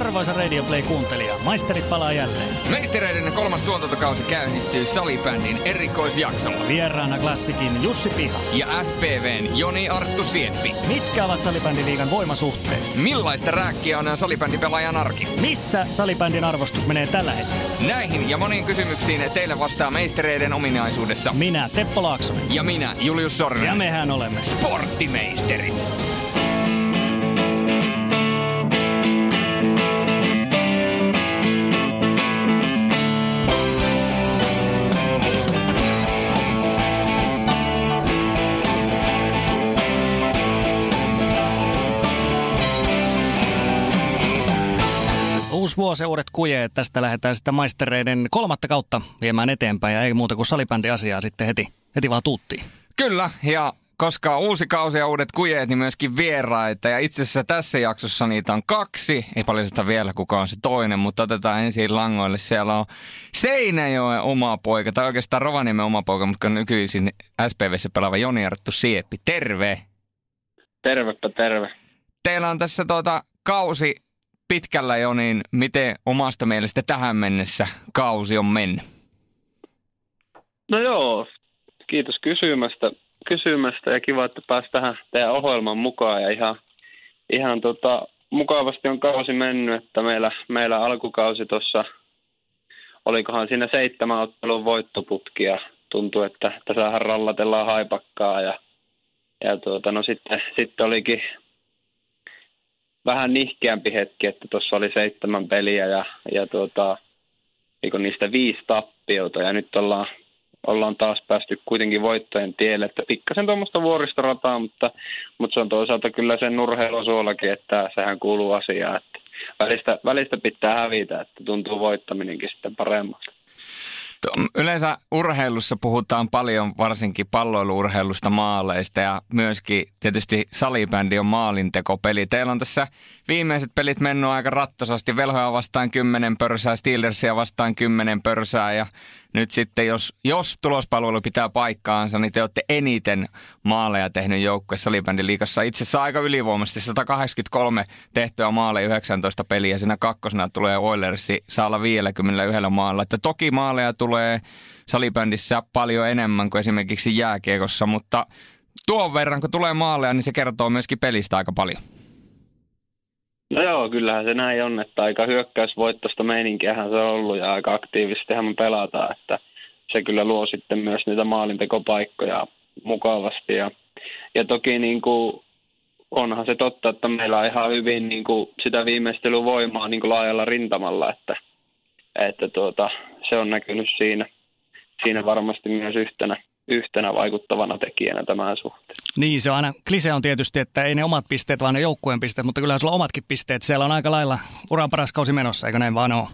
Arvoisa Radio Play-kuuntelija, maisterit palaa jälleen. Meistereiden kolmas tuotantokausi käynnistyy salibändin erikoisjaksolla. Vieraana klassikin Jussi Piha. Ja SPVn Joni Arttu Sieppi. Mitkä ovat salibändiliigan voimasuhteet? Millaista rääkkiä on salibändipelaajan arki? Missä salibändin arvostus menee tällä hetkellä? Näihin ja moniin kysymyksiin teille vastaa meistereiden ominaisuudessa. Minä, Teppo Laaksonen. Ja minä, Julius Sorinen. Ja mehän olemme sporttimeisterit. Uusi vuosi, uudet kujeet. Tästä lähdetään sitten maistereiden kolmatta kautta viemään eteenpäin ja ei muuta kuin salibändiasiaa sitten heti, heti vaan tuuttiin. Kyllä, ja koska on uusi kausi ja uudet kujeet, niin myöskin vieraita. Ja itse asiassa tässä jaksossa niitä on kaksi. Ei paljasta vielä kuka on se toinen, mutta otetaan ensin langoille. Siellä on Seinäjoen oma poika, tai oikeastaan Rovaniemen oma poika, mutta nykyisin SPVssä pelaava Joni Arttu Sieppi. Terve! Tervepä terve. Teillä on tässä tuota kausi pitkällä jo, niin miten omasta mielestä tähän mennessä kausi on mennyt? No joo, kiitos kysymästä, kysymästä ja kiva, että pääsi tähän teidän ohjelman mukaan ja ihan, ihan tota, mukavasti on kausi mennyt, että meillä, meillä alkukausi tuossa, olikohan siinä seitsemän ottelun voittoputki ja tuntuu, että tässä rallatellaan haipakkaa ja, ja tuota, no sitten, sitten olikin vähän nihkeämpi hetki, että tuossa oli seitsemän peliä ja, ja tuota, niin niistä viisi tappiota ja nyt ollaan, ollaan taas päästy kuitenkin voittojen tielle, että pikkasen tuommoista vuoristorataa, mutta, mutta se on toisaalta kyllä sen urheilusuollakin, että sehän kuuluu asiaan, että välistä, välistä pitää hävitä, että tuntuu voittaminenkin sitten paremmalta. Yleensä urheilussa puhutaan paljon varsinkin palloiluurheilusta maaleista ja myöskin tietysti salibändi on maalintekopeli. Teillä on tässä viimeiset pelit mennyt aika rattosasti. Velhoja vastaan 10 pörsää, Steelersia vastaan 10 pörsää ja nyt sitten jos, jos tulospalvelu pitää paikkaansa, niin te olette eniten maaleja tehnyt joukkueessa salibändiliikassa. Itse asiassa aika ylivoimaisesti 183 tehtyä maaleja 19 peliä. Siinä kakkosena tulee Oilersi saa olla 51 maalla. Että toki maaleja tulee salibändissä paljon enemmän kuin esimerkiksi jääkiekossa, mutta tuon verran kun tulee maaleja, niin se kertoo myöskin pelistä aika paljon. No joo, kyllähän se näin on, että aika hyökkäysvoittosta meininkiähän se on ollut ja aika aktiivisestihan me pelataan, että se kyllä luo sitten myös niitä maalintekopaikkoja mukavasti ja, ja toki niin kuin onhan se totta, että meillä on ihan hyvin niin kuin sitä viimeistelyvoimaa niin kuin laajalla rintamalla, että, että tuota, se on näkynyt siinä, siinä varmasti myös yhtenä, yhtenä vaikuttavana tekijänä tämän suhteen. Niin, se on aina, klise on tietysti, että ei ne omat pisteet, vaan ne joukkueen pisteet, mutta kyllä sulla on omatkin pisteet. Siellä on aika lailla uran paras kausi menossa, eikö näin vaan ole?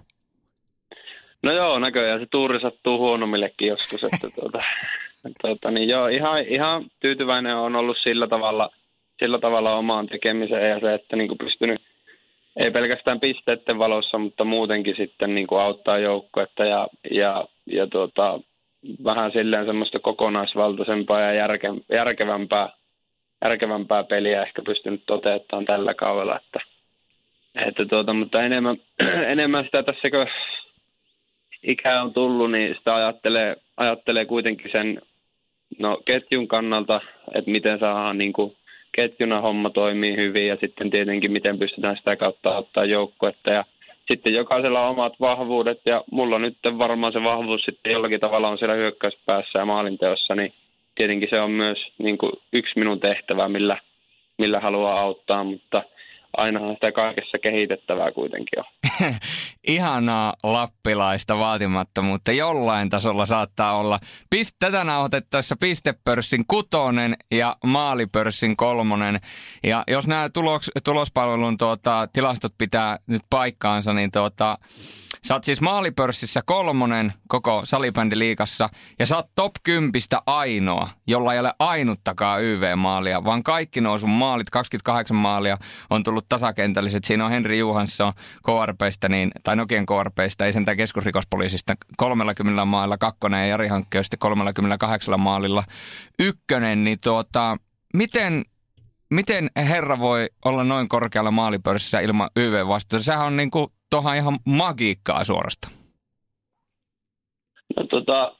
No joo, näköjään se tuuri sattuu huonommillekin joskus, että tuota, tuota, niin joo, ihan, ihan tyytyväinen on ollut sillä tavalla, sillä tavalla omaan tekemiseen ja se, että niin kuin pystynyt ei pelkästään pisteiden valossa, mutta muutenkin sitten niin kuin auttaa joukkuetta ja, ja, ja tuota, vähän silleen semmoista kokonaisvaltaisempaa ja järke, järkevämpää, järkevämpää peliä ehkä pystynyt toteuttamaan tällä kaudella. Että, että tuota, mutta enemmän, enemmän sitä tässä, kun ikä on tullut, niin sitä ajattelee, ajattelee kuitenkin sen no, ketjun kannalta, että miten saadaan niin kuin, ketjuna homma toimii hyvin ja sitten tietenkin miten pystytään sitä kautta ottaa joukkuetta ja sitten jokaisella on omat vahvuudet ja mulla nyt varmaan se vahvuus sitten jollakin tavalla on siellä hyökkäyspäässä ja maalinteossa, niin tietenkin se on myös niin kuin yksi minun tehtävä, millä, millä haluaa auttaa, mutta – ainahan sitä kaikessa kehitettävää kuitenkin on. Ihanaa lappilaista vaatimattomuutta. Jollain tasolla saattaa olla. Pist, tätä nauhoitettaessa pistepörssin kutonen ja maalipörssin kolmonen. Ja jos nämä tulos, tulospalvelun tuota, tilastot pitää nyt paikkaansa, niin tuota, Sä oot siis maalipörssissä kolmonen koko salibändiliikassa ja sä oot top 10 ainoa, jolla ei ole ainuttakaan YV-maalia, vaan kaikki nuo sun maalit, 28 maalia, on tullut tasakentälliset. Siinä on Henri Juhansson KRPstä, niin, tai Nokian KRPstä, ei sentään keskusrikospoliisista, 30 maalilla kakkonen ja Jari Hankkeen 38 maalilla ykkönen, niin tuota, miten miten herra voi olla noin korkealla maalipörssissä ilman YV-vastuuta? Sehän on niinku tuohon ihan magiikkaa suorasta. No tota,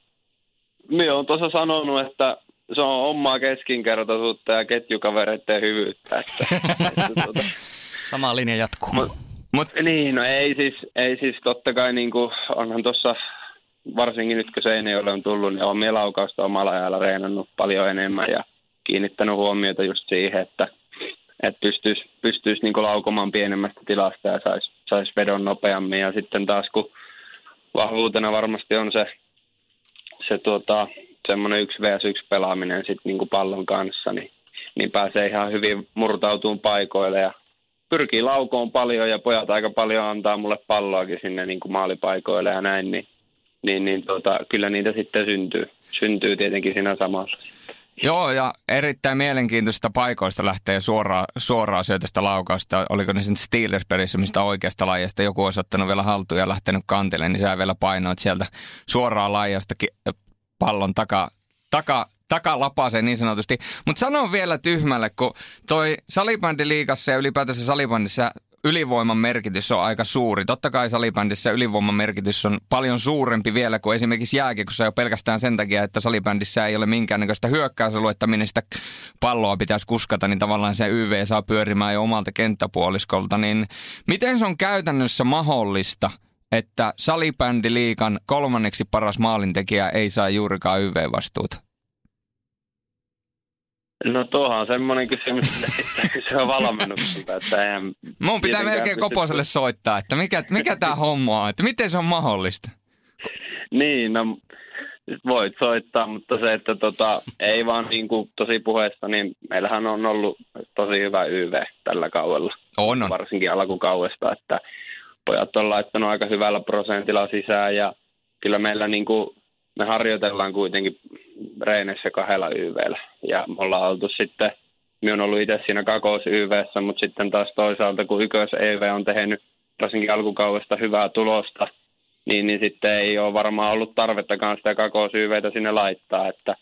minä olen tuossa sanonut, että se on omaa keskinkertaisuutta ja ketjukavereiden hyvyyttä. Että, että, tuota, Sama linja jatkuu. Mut, mut, niin, no ei siis, ei siis totta kai niin kuin, onhan tuossa varsinkin nyt kun Seinäjoelle on tullut, niin olen laukausta omalla ajalla reenannut paljon enemmän ja kiinnittänyt huomiota just siihen, että, että pystyisi, pystyisi niin laukomaan pienemmästä tilasta ja saisi sais vedon nopeammin. Ja sitten taas kun vahvuutena varmasti on se, se tuota, semmoinen yksi vs yksi pelaaminen sit niin pallon kanssa, niin, niin pääsee ihan hyvin murtautumaan paikoille ja pyrkii laukoon paljon ja pojat aika paljon antaa mulle palloakin sinne niin kuin maalipaikoille ja näin, niin, niin, niin tota, kyllä niitä sitten syntyy. Syntyy tietenkin siinä samassa. Joo, ja erittäin mielenkiintoista paikoista lähtee suoraan, suoraan syötöstä laukausta. Oliko ne sitten Steelers-pelissä, mistä oikeasta lajista joku olisi ottanut vielä haltuun ja lähtenyt kantille, niin sä vielä painoit sieltä suoraan laajasta pallon taka, taka, takalapaseen niin sanotusti. Mutta sanon vielä tyhmälle, kun toi salibändiliigassa ja ylipäätänsä salibändissä ylivoiman merkitys on aika suuri. Totta kai salibändissä ylivoiman merkitys on paljon suurempi vielä kuin esimerkiksi jääkiekossa jo pelkästään sen takia, että salibändissä ei ole minkäännäköistä hyökkäysaluetta, minne sitä palloa pitäisi kuskata, niin tavallaan se YV saa pyörimään jo omalta kenttäpuoliskolta. Niin miten se on käytännössä mahdollista, että salibändiliikan kolmanneksi paras maalintekijä ei saa juurikaan YV-vastuuta? No tuohan on semmoinen kysymys, että se on valmennukselta. Että eihän Mun pitää melkein Koposelle soittaa, että mikä, mikä tämä homma on, että miten se on mahdollista? Niin, no voit soittaa, mutta se, että tota, ei vaan niin kuin tosi puheesta, niin meillähän on ollut tosi hyvä YV tällä kaudella. On, on. Varsinkin alkukaudesta, että pojat on laittanut aika hyvällä prosentilla sisään ja kyllä meillä niin kuin me harjoitellaan kuitenkin reenessä kahdella YVllä. Ja me ollaan oltu sitten, me on ollut itse siinä kakos YVssä, mutta sitten taas toisaalta, kun ykkös EV on tehnyt varsinkin alkukaudesta hyvää tulosta, niin, niin sitten ei ole varmaan ollut tarvettakaan sitä kakos YVtä sinne laittaa, että,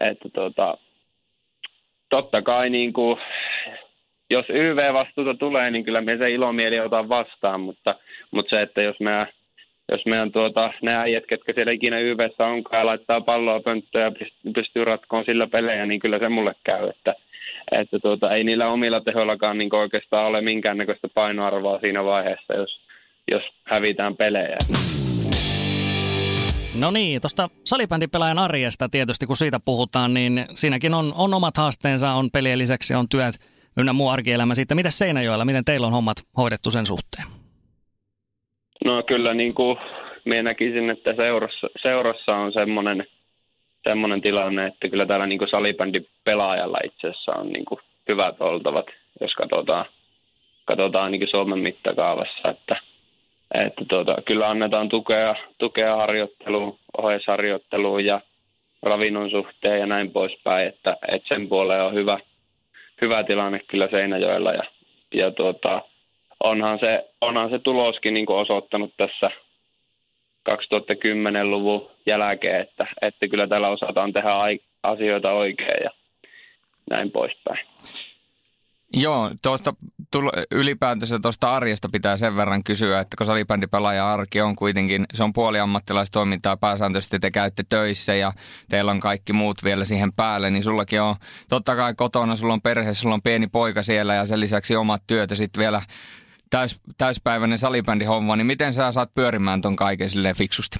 että tuota, totta kai niin kuin, jos YV-vastuuta tulee, niin kyllä me se ilomieli otan vastaan, mutta, mutta se, että jos me jos meidän tuota, ne äijät, ketkä siellä ikinä YVssä onkaan ja laittaa palloa pönttöön ja pystyy ratkoon sillä pelejä, niin kyllä se mulle käy, että, että tuota, ei niillä omilla tehoillakaan niin oikeastaan ole minkäännäköistä painoarvoa siinä vaiheessa, jos, jos hävitään pelejä. No niin, tuosta salibändipelaajan arjesta tietysti kun siitä puhutaan, niin siinäkin on, on omat haasteensa, on pelien lisäksi on työt ynnä muu arkielämä siitä. Miten Seinäjoella, miten teillä on hommat hoidettu sen suhteen? No kyllä niin kuin minä näkisin, että seurassa, seurassa on semmoinen, semmoinen tilanne, että kyllä täällä niin kuin salibändin pelaajalla itse asiassa on niin kuin hyvät oltavat, jos katsotaan, katsotaan kuin Suomen mittakaavassa, että, että tuota, kyllä annetaan tukea, tukea harjoitteluun, ohjeisharjoitteluun ja ravinnon suhteen ja näin poispäin, että, että sen puoleen on hyvä, hyvä tilanne kyllä Seinäjoella ja, ja tuota, onhan se, onhan se tuloskin niin osoittanut tässä 2010-luvun jälkeen, että, että kyllä täällä osataan tehdä asioita oikein ja näin poispäin. Joo, tuosta ylipäätänsä tuosta arjesta pitää sen verran kysyä, että kun salibändipelaaja arki on kuitenkin, se on puoliammattilaistoimintaa, pääsääntöisesti te käytte töissä ja teillä on kaikki muut vielä siihen päälle, niin sullakin on totta kai kotona, sulla on perhe, sulla on pieni poika siellä ja sen lisäksi omat työt ja sitten vielä täys, täyspäiväinen salibändihomma, niin miten sä saat pyörimään ton kaiken silleen fiksusti?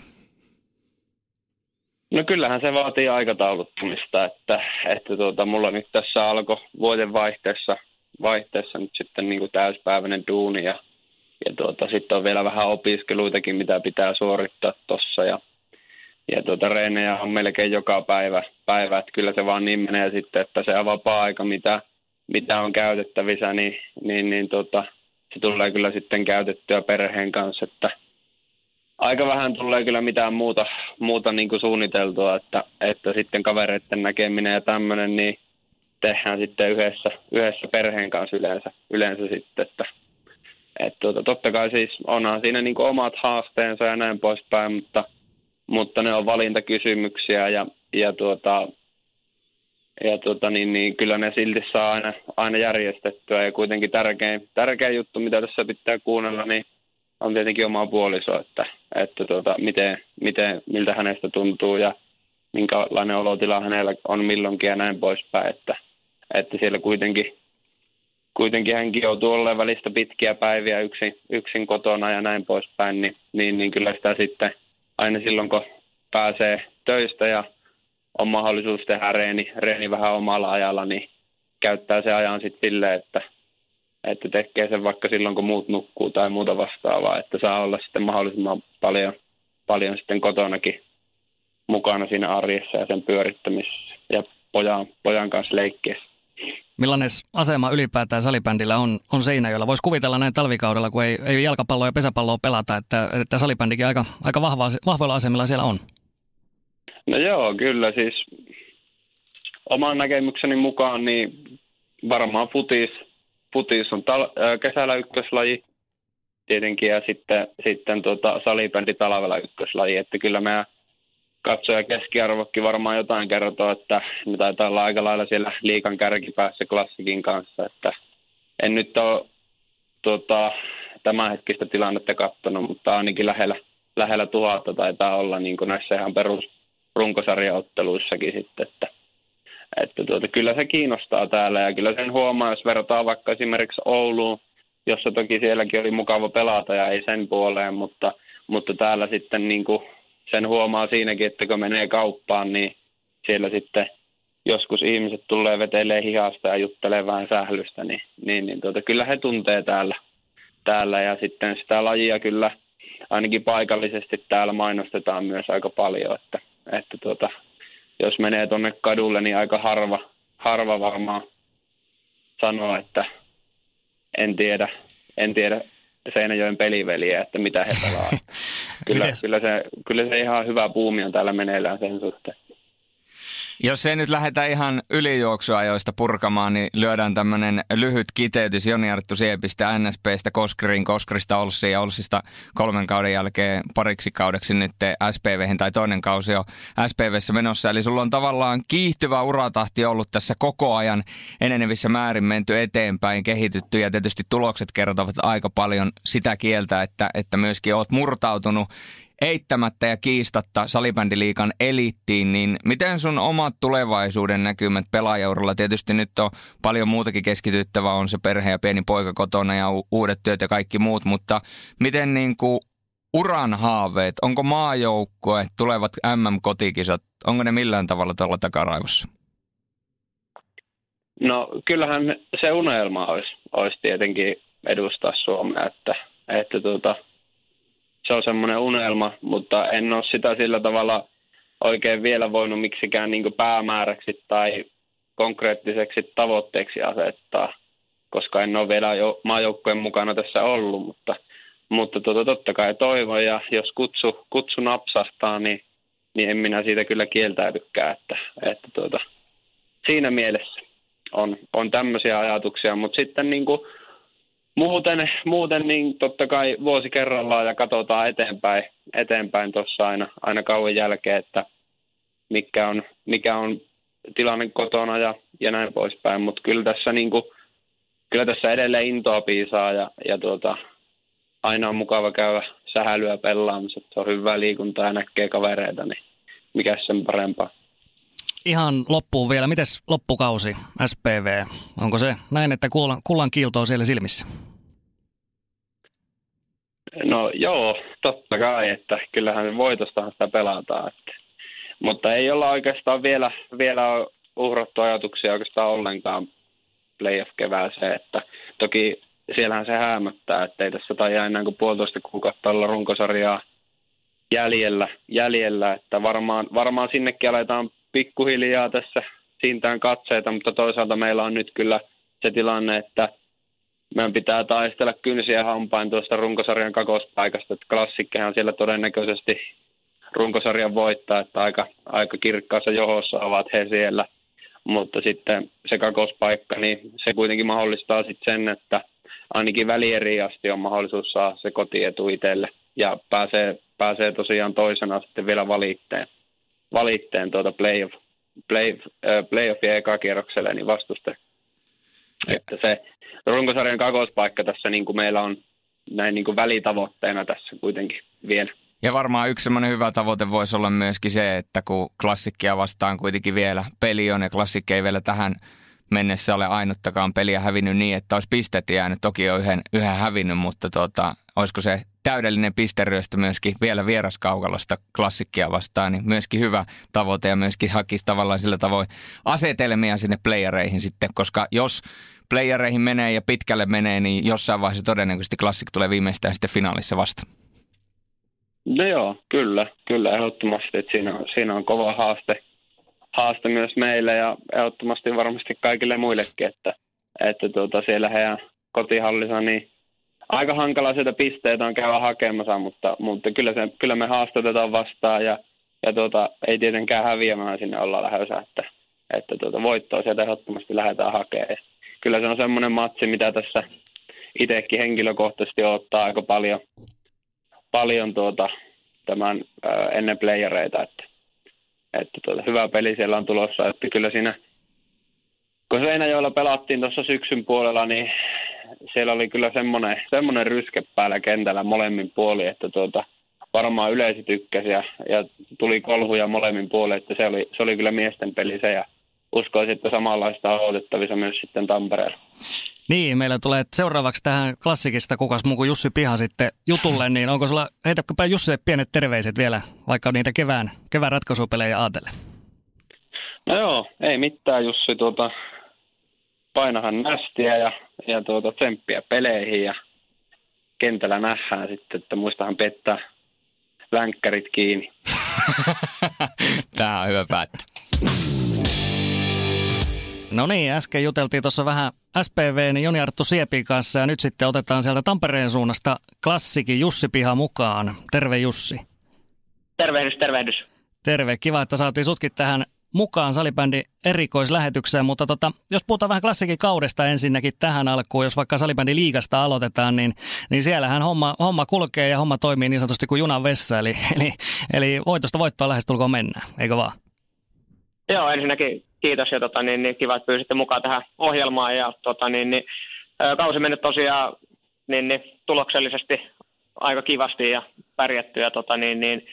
No kyllähän se vaatii aikatauluttamista, että, että tuota, mulla nyt tässä alkoi vuoden vaihteessa, vaihteessa nyt sitten niin kuin täyspäiväinen duuni ja, ja tuota, sitten on vielä vähän opiskeluitakin, mitä pitää suorittaa tuossa ja, ja tuota, reenejä on melkein joka päivä, päivä, että kyllä se vaan niin menee sitten, että se vapaa-aika, mitä, mitä on käytettävissä, niin, niin, niin tuota, se tulee kyllä sitten käytettyä perheen kanssa, että aika vähän tulee kyllä mitään muuta, muuta niin kuin suunniteltua, että, että sitten kavereiden näkeminen ja tämmöinen, niin tehdään sitten yhdessä, yhdessä perheen kanssa yleensä, yleensä sitten, että et tuota, totta kai siis onhan siinä niin omat haasteensa ja näin poispäin, mutta, mutta ne on valintakysymyksiä ja, ja tuota, ja tota, niin, niin, kyllä ne silti saa aina, aina järjestettyä. Ja kuitenkin tärkein, tärkein juttu, mitä tässä pitää kuunnella, niin on tietenkin oma puoliso, että, että tota, miten, miten, miltä hänestä tuntuu ja minkälainen olotila hänellä on milloinkin ja näin poispäin. Että, että siellä kuitenkin, kuitenkin hänkin joutuu olemaan välistä pitkiä päiviä yksin, yksin kotona ja näin poispäin, niin, niin, niin kyllä sitä sitten aina silloin, kun pääsee töistä ja on mahdollisuus tehdä reeni, reeni vähän omalla ajalla, niin käyttää se ajan sitten silleen, että, että tekee sen vaikka silloin, kun muut nukkuu tai muuta vastaavaa, että saa olla sitten mahdollisimman paljon, paljon sitten kotonakin mukana siinä arjessa ja sen pyörittämisessä ja pojan, pojan kanssa leikkiessä. Millainen asema ylipäätään salibändillä on, on Seinäjoella? Voisi kuvitella näin talvikaudella, kun ei, ei jalkapalloa ja pesäpalloa pelata, että, että salibändikin aika, aika vahva, vahvoilla asemilla siellä on. No joo, kyllä siis. Oman näkemykseni mukaan niin varmaan futis, futis on tal- kesällä ykköslaji. Tietenkin ja sitten, sitten tota, salibändi talvella ykköslaji, että kyllä meidän katsoja keskiarvokin varmaan jotain kertoo, että me taitaa olla aika lailla siellä liikan kärkipäässä klassikin kanssa, että en nyt ole tuota, tämänhetkistä tilannetta katsonut, mutta ainakin lähellä, lähellä tuhatta taitaa olla niin kuin näissä ihan perus runkosarjaotteluissakin sitten, että, että tuota, kyllä se kiinnostaa täällä ja kyllä sen huomaa, jos verrataan vaikka esimerkiksi Ouluun, jossa toki sielläkin oli mukava pelata ja ei sen puoleen, mutta, mutta täällä sitten niin kuin sen huomaa siinäkin, että kun menee kauppaan, niin siellä sitten joskus ihmiset tulee vetelee hihasta ja juttelee vähän sählystä, niin, niin, niin tuota, kyllä he tuntee täällä, täällä ja sitten sitä lajia kyllä ainakin paikallisesti täällä mainostetaan myös aika paljon, että, että tuota, jos menee tuonne kadulle, niin aika harva, harva varmaan sanoo, että en tiedä, en tiedä Seinäjoen peliveliä, että mitä he pelaa. kyllä, kyllä, se, kyllä se ihan hyvä puumi on täällä meneillään sen suhteen. Jos ei nyt lähdetä ihan ylijuoksuajoista purkamaan, niin lyödään tämmöinen lyhyt kiteytys Joni Arttu Siepistä, NSPstä, Koskriin, Koskrista Olssiin ja Olssista kolmen kauden jälkeen pariksi kaudeksi nyt SPVhin tai toinen kausi on SPVssä menossa. Eli sulla on tavallaan kiihtyvä uratahti ollut tässä koko ajan enenevissä määrin menty eteenpäin, kehitytty ja tietysti tulokset kertovat aika paljon sitä kieltä, että, että myöskin oot murtautunut eittämättä ja kiistatta salibändiliikan eliittiin, niin miten sun omat tulevaisuuden näkymät pelaajauralla? Tietysti nyt on paljon muutakin keskityttävää, on se perhe ja pieni poika kotona ja u- uudet työt ja kaikki muut, mutta miten niin kuin uran haaveet, onko maajoukkue, tulevat MM-kotikisat, onko ne millään tavalla tuolla takaraivossa? No kyllähän se unelma olisi, olisi tietenkin edustaa Suomea, että, että tuota, se on semmoinen unelma, mutta en ole sitä sillä tavalla oikein vielä voinut miksikään niin päämääräksi tai konkreettiseksi tavoitteeksi asettaa, koska en ole vielä jo maajoukkojen mukana tässä ollut, mutta, mutta tuota, totta kai toivon ja jos kutsu, kutsu napsahtaa, niin, niin en minä siitä kyllä kieltäydykään, että, että tuota, siinä mielessä on, on tämmöisiä ajatuksia, mutta sitten niin kuin Muuten, muuten niin totta kai vuosi kerrallaan ja katsotaan eteenpäin, eteenpäin tuossa aina, aina kauan jälkeen, että mikä on, mikä on tilanne kotona ja, ja näin poispäin. Mutta kyllä tässä, niin kuin, kyllä tässä edelleen intoa piisaa ja, ja tuota, aina on mukava käydä sähälyä pelaamassa. Se on hyvää liikuntaa ja näkee kavereita, niin mikä sen parempaa. Ihan loppuun vielä. Mites loppukausi SPV? Onko se näin, että kullan, kullan kiilto on siellä silmissä? No joo, totta kai, että kyllähän voitostahan sitä pelataan. Että. Mutta ei olla oikeastaan vielä, vielä uhrattu ajatuksia oikeastaan ollenkaan playoff-kevääseen. Että toki siellähän se häämöttää, että ei tässä tai enää kuin puolitoista kuukautta olla runkosarjaa jäljellä, jäljellä että varmaan, varmaan sinnekin aletaan pikkuhiljaa tässä siintään katseita, mutta toisaalta meillä on nyt kyllä se tilanne, että meidän pitää taistella kynsiä hampain tuosta runkosarjan kakospaikasta, että klassikkehan siellä todennäköisesti runkosarjan voittaa, että aika, aika kirkkaassa johossa ovat he siellä. Mutta sitten se kakospaikka, niin se kuitenkin mahdollistaa sitten sen, että ainakin välieriin asti on mahdollisuus saada se kotietu itselle ja pääsee, pääsee tosiaan toisena sitten vielä valitteen, valitteen tuota playoff, play, äh, playoffien ekakierrokselle niin vastusta. Ja. Että se runkosarjan kakospaikka tässä niin kuin meillä on näin niin kuin välitavoitteena tässä kuitenkin vielä. Ja varmaan yksi semmoinen hyvä tavoite voisi olla myöskin se, että kun klassikkia vastaan kuitenkin vielä peli on ja klassikki ei vielä tähän mennessä ole ainuttakaan peliä hävinnyt niin, että olisi pistet jäänyt. Toki on yhden, yhden hävinnyt, mutta tuota, olisiko se täydellinen pisteryöstö myöskin vielä vieraskaukalosta klassikkia vastaan, niin myöskin hyvä tavoite ja myöskin hakisi tavallaan sillä tavoin asetelmia sinne playereihin sitten, koska jos playereihin menee ja pitkälle menee, niin jossain vaiheessa todennäköisesti klassik tulee viimeistään sitten finaalissa vasta. No joo, kyllä, kyllä ehdottomasti, että siinä siinä on kova haaste, haaste myös meille ja ehdottomasti varmasti kaikille muillekin, että, että tuota, siellä heidän kotihallissa niin aika hankala sieltä pisteitä on käydä hakemassa, mutta, mutta kyllä, se, kyllä me haastatetaan vastaan ja, ja tuota, ei tietenkään häviämään sinne olla lähdössä, että, että tuota, voittoa sieltä ehdottomasti lähdetään hakemaan. Kyllä se on semmoinen matsi, mitä tässä itsekin henkilökohtaisesti ottaa aika paljon, paljon tuota, tämän ennen playereita, että, että tuota, hyvä peli siellä on tulossa, että kyllä siinä kun Seinäjoella pelattiin tuossa syksyn puolella, niin siellä oli kyllä semmoinen, semmoinen ryske päällä kentällä molemmin puoli, että tuota, varmaan yleisö tykkäsi ja, ja tuli kolhuja molemmin puolin, että se oli, se oli kyllä miesten peli se ja uskoisin, että samanlaista on odotettavissa myös sitten Tampereella. Niin, meillä tulee seuraavaksi tähän klassikista kukas muu kuin Jussi Piha sitten jutulle, niin onko sulla, heitäpä Jussille pienet terveiset vielä, vaikka niitä kevään, kevään ratkaisupelejä ajatellen? No joo, ei mitään Jussi, tuota, painahan nästiä ja, ja tuota, tsemppiä peleihin ja kentällä nähdään sitten, että muistahan pettää länkkärit kiinni. Tämä on hyvä päättää. No niin, äsken juteltiin tuossa vähän SPVn Joni Arttu Siepin kanssa ja nyt sitten otetaan sieltä Tampereen suunnasta klassikin Jussi Piha mukaan. Terve Jussi. Tervehdys, tervehdys. Terve, kiva, että saatiin sutkin tähän mukaan salibändi erikoislähetykseen, mutta tota, jos puhutaan vähän klassikin kaudesta ensinnäkin tähän alkuun, jos vaikka salibändi liigasta aloitetaan, niin, niin siellähän homma, homma kulkee ja homma toimii niin sanotusti kuin junan vessa, eli, eli, eli voitosta voittoa lähestulkoon mennään, eikö vaan? Joo, ensinnäkin kiitos ja tota, niin, niin, kiva, että pyysitte mukaan tähän ohjelmaan ja tota, niin, niin, kausi mennyt tosiaan niin, niin, tuloksellisesti aika kivasti ja pärjätty ja tota, niin, niin,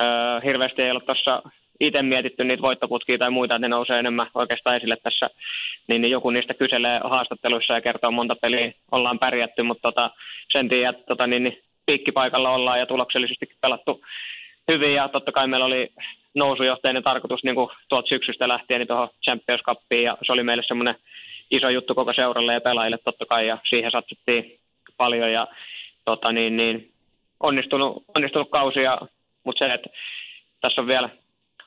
ö, hirveästi ei ole tuossa itse mietitty niitä voittoputkia tai muita, että ne nousee enemmän oikeastaan esille tässä, niin, niin joku niistä kyselee haastatteluissa ja kertoo monta peliä ollaan pärjätty, mutta tota, sen tiedän, että tota, niin, niin, piikkipaikalla ollaan ja tuloksellisesti pelattu hyvin. Ja totta kai meillä oli nousujohteinen tarkoitus niin kuin tuolta syksystä lähtien niin tuohon Champions Cupiin. Ja se oli meille semmoinen iso juttu koko seuralle ja pelaajille totta kai ja siihen satsattiin paljon ja tota, niin, niin, onnistunut, onnistunut kausi, ja, mutta se, että tässä on vielä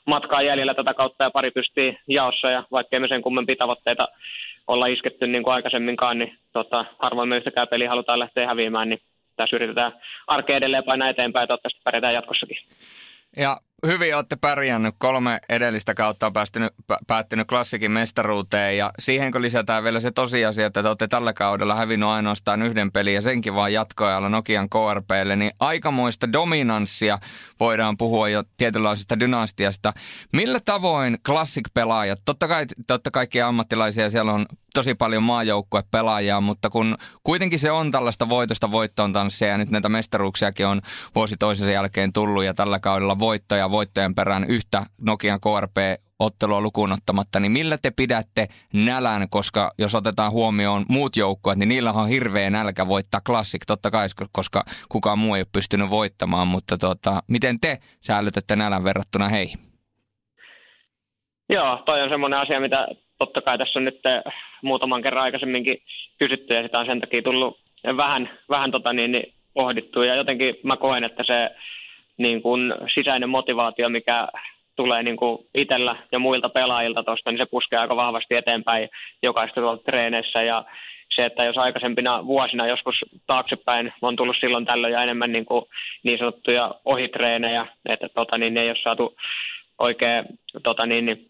matkaa jäljellä tätä kautta ja pari pystyy jaossa ja vaikkei me sen kummempia tavoitteita olla isketty niin kuin aikaisemminkaan, niin tota, harvoin me yhtäkään peli halutaan lähteä häviämään, niin tässä yritetään arkea edelleen painaa eteenpäin ja toivottavasti pärjätään jatkossakin. Ja hyvin olette pärjännyt. Kolme edellistä kautta on päästynyt, päättynyt klassikin mestaruuteen ja siihen kun lisätään vielä se tosiasia, että te olette tällä kaudella hävinnyt ainoastaan yhden pelin ja senkin vaan jatkoajalla Nokian KRPlle, niin aikamoista dominanssia voidaan puhua jo tietynlaisesta dynastiasta. Millä tavoin Classic-pelaajat, totta kai te olette kaikki ammattilaisia, siellä on tosi paljon maajoukkuepelaajia, mutta kun kuitenkin se on tällaista voitosta voittoon tanssia ja nyt näitä mestaruuksiakin on vuosi toisensa jälkeen tullut ja tällä kaudella voittoja voittojen perään yhtä Nokian KRP ottelua lukuun ottamatta, niin millä te pidätte nälän, koska jos otetaan huomioon muut joukkueet, niin niillä on hirveä nälkä voittaa klassik, totta kai, koska kukaan muu ei ole pystynyt voittamaan, mutta tota, miten te säilytätte nälän verrattuna heihin? Joo, toi on semmoinen asia, mitä totta kai tässä on nyt muutaman kerran aikaisemminkin kysytty ja sitä on sen takia tullut vähän, vähän tota niin, niin pohdittu ja jotenkin mä koen, että se niin kuin sisäinen motivaatio, mikä tulee niin kuin itsellä ja muilta pelaajilta tuosta, niin se puskee aika vahvasti eteenpäin jokaista tuolta treeneissä ja se, että jos aikaisempina vuosina joskus taaksepäin on tullut silloin tällöin ja enemmän niin, kuin niin sanottuja ohitreenejä, että tota, niin ei ole saatu oikein tota, niin, niin,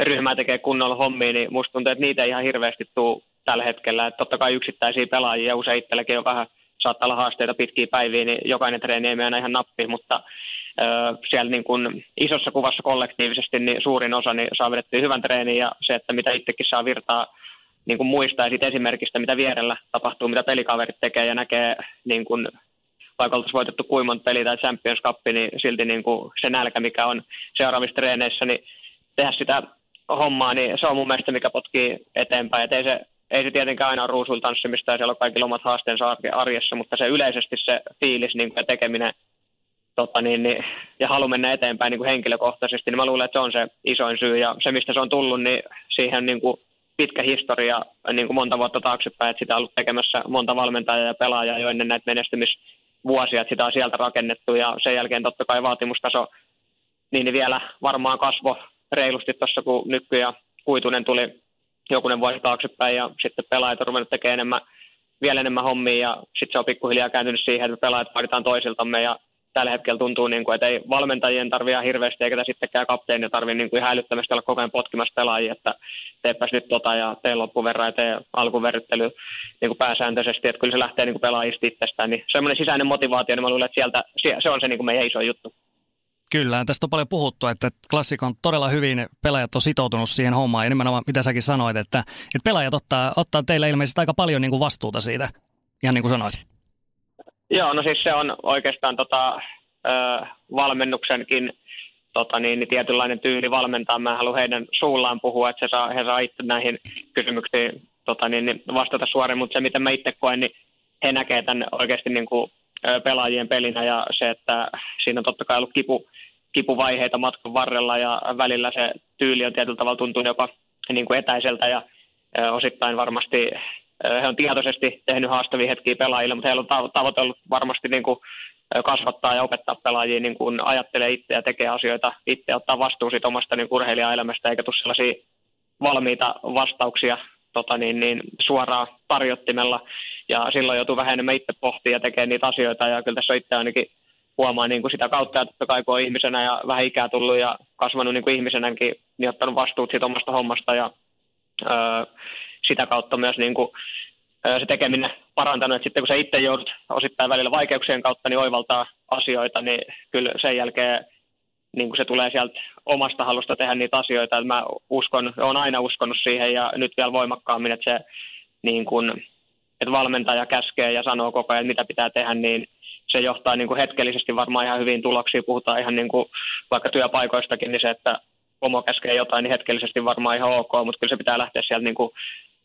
ryhmää tekee kunnolla hommia, niin musta tuntuu, että niitä ei ihan hirveästi tule tällä hetkellä. Että totta kai yksittäisiä pelaajia usein itselläkin on vähän saattaa olla haasteita pitkiä päiviä, niin jokainen treeni ei mene ihan nappi, mutta siellä niin kuin isossa kuvassa kollektiivisesti niin suurin osa niin saa vedettyä hyvän treenin ja se, että mitä itsekin saa virtaa niin kuin muistaa siitä esimerkistä, mitä vierellä tapahtuu, mitä pelikaverit tekee ja näkee, niin kuin, vaikka oltaisiin voitettu kuimon peli tai Champions Cup, niin silti niin kuin se nälkä, mikä on seuraavissa treeneissä, niin tehdä sitä hommaa, niin se on mun mielestä, mikä potkii eteenpäin. Et ei, se, ei se tietenkään aina ole ruusuilla tanssimista ja siellä on kaikki omat haasteensa arjessa, mutta se yleisesti se fiilis niin kuin, ja tekeminen tota niin, niin, ja halu mennä eteenpäin niin kuin henkilökohtaisesti, niin mä luulen, että se on se isoin syy. Ja se, mistä se on tullut, niin siihen niin kuin pitkä historia niin kuin monta vuotta taaksepäin, että sitä on ollut tekemässä monta valmentajaa ja pelaajaa jo ennen näitä menestymisvuosia, että sitä on sieltä rakennettu ja sen jälkeen totta kai vaatimustaso niin, niin vielä varmaan kasvo reilusti tuossa, kun Nykky ja Kuitunen tuli jokunen vuosi taaksepäin ja sitten pelaajat on ruvennut tekemään enemmän, vielä enemmän hommia ja sitten se on pikkuhiljaa kääntynyt siihen, että pelaajat vaaditaan toisiltamme ja tällä hetkellä tuntuu, niin kuin, että ei valmentajien tarvitse hirveästi, eikä sittenkään kapteeni tarvitse niin kuin ihan älyttömästi olla koko ajan potkimassa pelaajia, että teepäs nyt tota ja tee loppuverran ja tee alkuverryttely niin kuin pääsääntöisesti, että kyllä se lähtee niin kuin pelaajista itsestään. Niin semmoinen sisäinen motivaatio, niin mä luulen, että sieltä, se on se niin kuin meidän iso juttu. Kyllä, tästä on paljon puhuttu, että klassikon todella hyvin pelaajat on sitoutunut siihen hommaan ja nimenomaan mitä säkin sanoit, että, että pelaajat ottaa, ottaa teillä ilmeisesti aika paljon niin kuin vastuuta siitä, ihan niin kuin sanoit. Joo, no siis se on oikeastaan tota, ö, valmennuksenkin tota niin, niin tietynlainen tyyli valmentaa. Mä haluan heidän suullaan puhua, että se saa, he saa itse näihin kysymyksiin tota niin, niin vastata suoraan, mutta se mitä mä itse koen, niin he näkee tämän oikeasti niin kuin, pelaajien pelinä ja se, että siinä on totta kai ollut kipu, kipuvaiheita matkan varrella ja välillä se tyyli on tietyllä tavalla tuntunut jopa niin kuin etäiseltä ja osittain varmasti he on tietoisesti tehnyt haastavia hetkiä pelaajille, mutta heillä on tavoite ollut varmasti niin kuin kasvattaa ja opettaa pelaajia niin kuin ajattelee itse ja tekee asioita itse, ottaa vastuu siitä omasta niin urheilijaelämästä, eikä tule sellaisia valmiita vastauksia tota niin, niin, suoraan tarjottimella. Ja silloin joutuu vähän enemmän itse pohtia ja tekee niitä asioita. Ja kyllä tässä itse ainakin huomaa niin kuin sitä kautta, että totta kai kun on ihmisenä ja vähän ikää tullut ja kasvanut niin kuin ihmisenäkin, niin ottanut vastuut siitä omasta hommasta ja öö, sitä kautta myös niin kuin, se tekeminen parantanut, että sitten kun sä itse joudut osittain välillä vaikeuksien kautta niin oivaltaa asioita, niin kyllä sen jälkeen niin kuin se tulee sieltä omasta halusta tehdä niitä asioita. Että mä uskon, olen aina uskonut siihen ja nyt vielä voimakkaammin, että se niin kuin, että valmentaja käskee ja sanoo koko ajan, mitä pitää tehdä, niin se johtaa niin kuin hetkellisesti varmaan ihan hyviin tuloksiin. Puhutaan ihan niin kuin vaikka työpaikoistakin, niin se, että pomo käskee jotain, niin hetkellisesti varmaan ihan ok, mutta kyllä se pitää lähteä sieltä niin kuin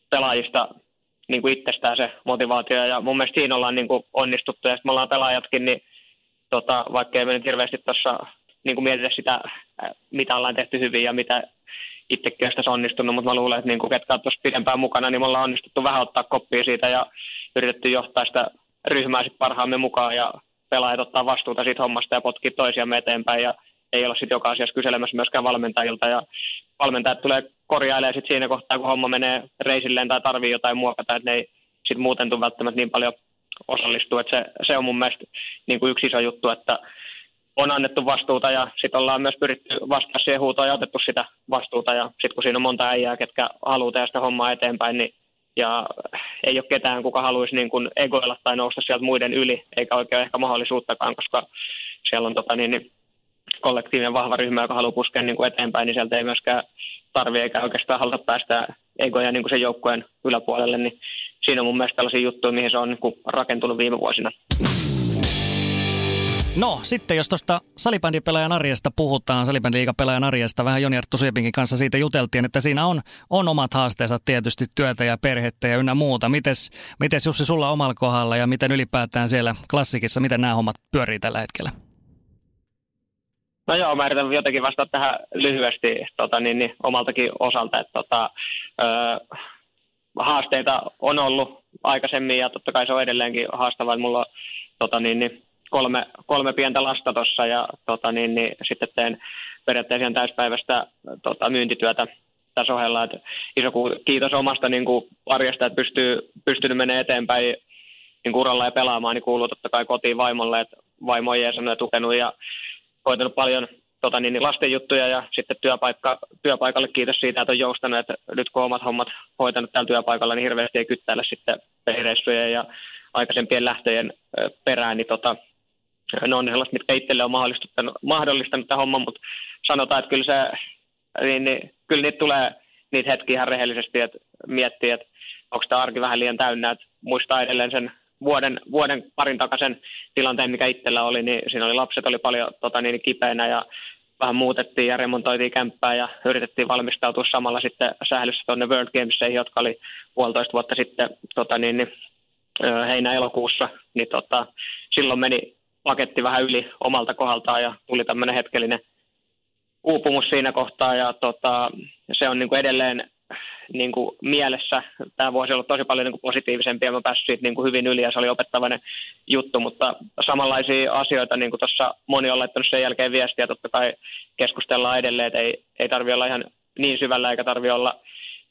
pelaajista niin kuin itsestään se motivaatio. Ja mun mielestä siinä ollaan niin kuin onnistuttu. Ja sitten me ollaan pelaajatkin, niin tota, vaikka ei me nyt hirveästi tuossa niin kuin mietitä sitä, mitä ollaan tehty hyvin ja mitä itsekin on tässä onnistunut, mutta mä luulen, että niin kuin ketkä on tuossa pidempään mukana, niin me ollaan onnistuttu vähän ottaa koppia siitä ja yritetty johtaa sitä ryhmää sitten parhaamme mukaan ja pelaajat ottaa vastuuta siitä hommasta ja potkii toisiamme eteenpäin ja ei olla sitten joka asiassa kyselemässä myöskään valmentajilta ja valmentajat tulee korjailemaan sitten siinä kohtaa, kun homma menee reisilleen tai tarvii jotain muokata, että ne ei sitten muuten tule välttämättä niin paljon osallistua. Että se, se on mun mielestä niin kuin yksi iso juttu, että on annettu vastuuta ja sitten ollaan myös pyritty vastaamaan siihen huutoon ja otettu sitä vastuuta. Ja sitten kun siinä on monta äijää, ketkä haluaa tehdä sitä hommaa eteenpäin, niin ja ei ole ketään, kuka haluaisi niin kuin egoilla tai nousta sieltä muiden yli, eikä oikein ehkä mahdollisuuttakaan, koska siellä on tota, niin, niin kollektiivinen vahva ryhmä, joka haluaa puskea niin kuin eteenpäin, niin sieltä ei myöskään tarvitse eikä oikeastaan haluta päästä egoja niin kuin sen joukkueen yläpuolelle, niin siinä on mun mielestä tällaisia juttuja, mihin se on niin kuin rakentunut viime vuosina. No sitten jos tuosta salibändipelaajan arjesta puhutaan, salibändiliikapelaajan arjesta, vähän Joni Arttu Syöpinkin kanssa siitä juteltiin, että siinä on, on omat haasteensa tietysti työtä ja perhettä ja ynnä muuta. Mites, mites Jussi sulla omalla kohdalla ja miten ylipäätään siellä klassikissa, miten nämä hommat pyörii tällä hetkellä? No joo, mä yritän jotenkin vastata tähän lyhyesti tota, niin, niin, omaltakin osalta, että tota, ö, haasteita on ollut aikaisemmin ja totta kai se on edelleenkin haastavaa, että mulla on tota, niin, niin, kolme, kolme pientä lasta tuossa ja tota, niin, niin, sitten teen periaatteessa ihan täyspäiväistä tota, myyntityötä tässä ohella. Että iso kiitos omasta niin kuin, arjesta, että pystyy, pystynyt menemään eteenpäin niin uralla ja pelaamaan, niin kuuluu totta kai kotiin vaimolle, että vaimo on jeesannut ja tukenut ja hoitanut paljon tota, niin, niin lasten juttuja ja sitten työpaikka, työpaikalle kiitos siitä, että on joustanut, että nyt kun omat hommat hoitanut tällä työpaikalla, niin hirveästi ei kyttäillä sitten pelireissuja ja aikaisempien lähtöjen perään, niin tota, ne on sellaiset, mitkä itselle on mahdollistanut, mahdollistanut tämän homman, mutta sanotaan, että kyllä se, niin, niin, kyllä niitä tulee niitä hetkiä ihan rehellisesti, että miettii, että onko tämä arki vähän liian täynnä, että muistaa edelleen sen vuoden, vuoden parin takaisen tilanteen, mikä itsellä oli, niin siinä oli lapset oli paljon tota, niin, kipeänä ja vähän muutettiin ja remontoitiin kämppää ja yritettiin valmistautua samalla sitten sählyssä tuonne World Gamesiin, jotka oli puolitoista vuotta sitten tota, niin, niin, heinä-elokuussa, niin tota, silloin meni paketti vähän yli omalta kohdaltaan ja tuli tämmöinen hetkellinen uupumus siinä kohtaa ja tota, se on niin kuin edelleen niin kuin mielessä. Tämä voisi olla tosi paljon niin kuin positiivisempi ja mä päässyt siitä niin kuin hyvin yli ja se oli opettavainen juttu, mutta samanlaisia asioita, niin kuin tuossa moni on laittanut sen jälkeen viestiä, totta kai keskustellaan edelleen, että ei, ei tarvitse olla ihan niin syvällä eikä tarvitse olla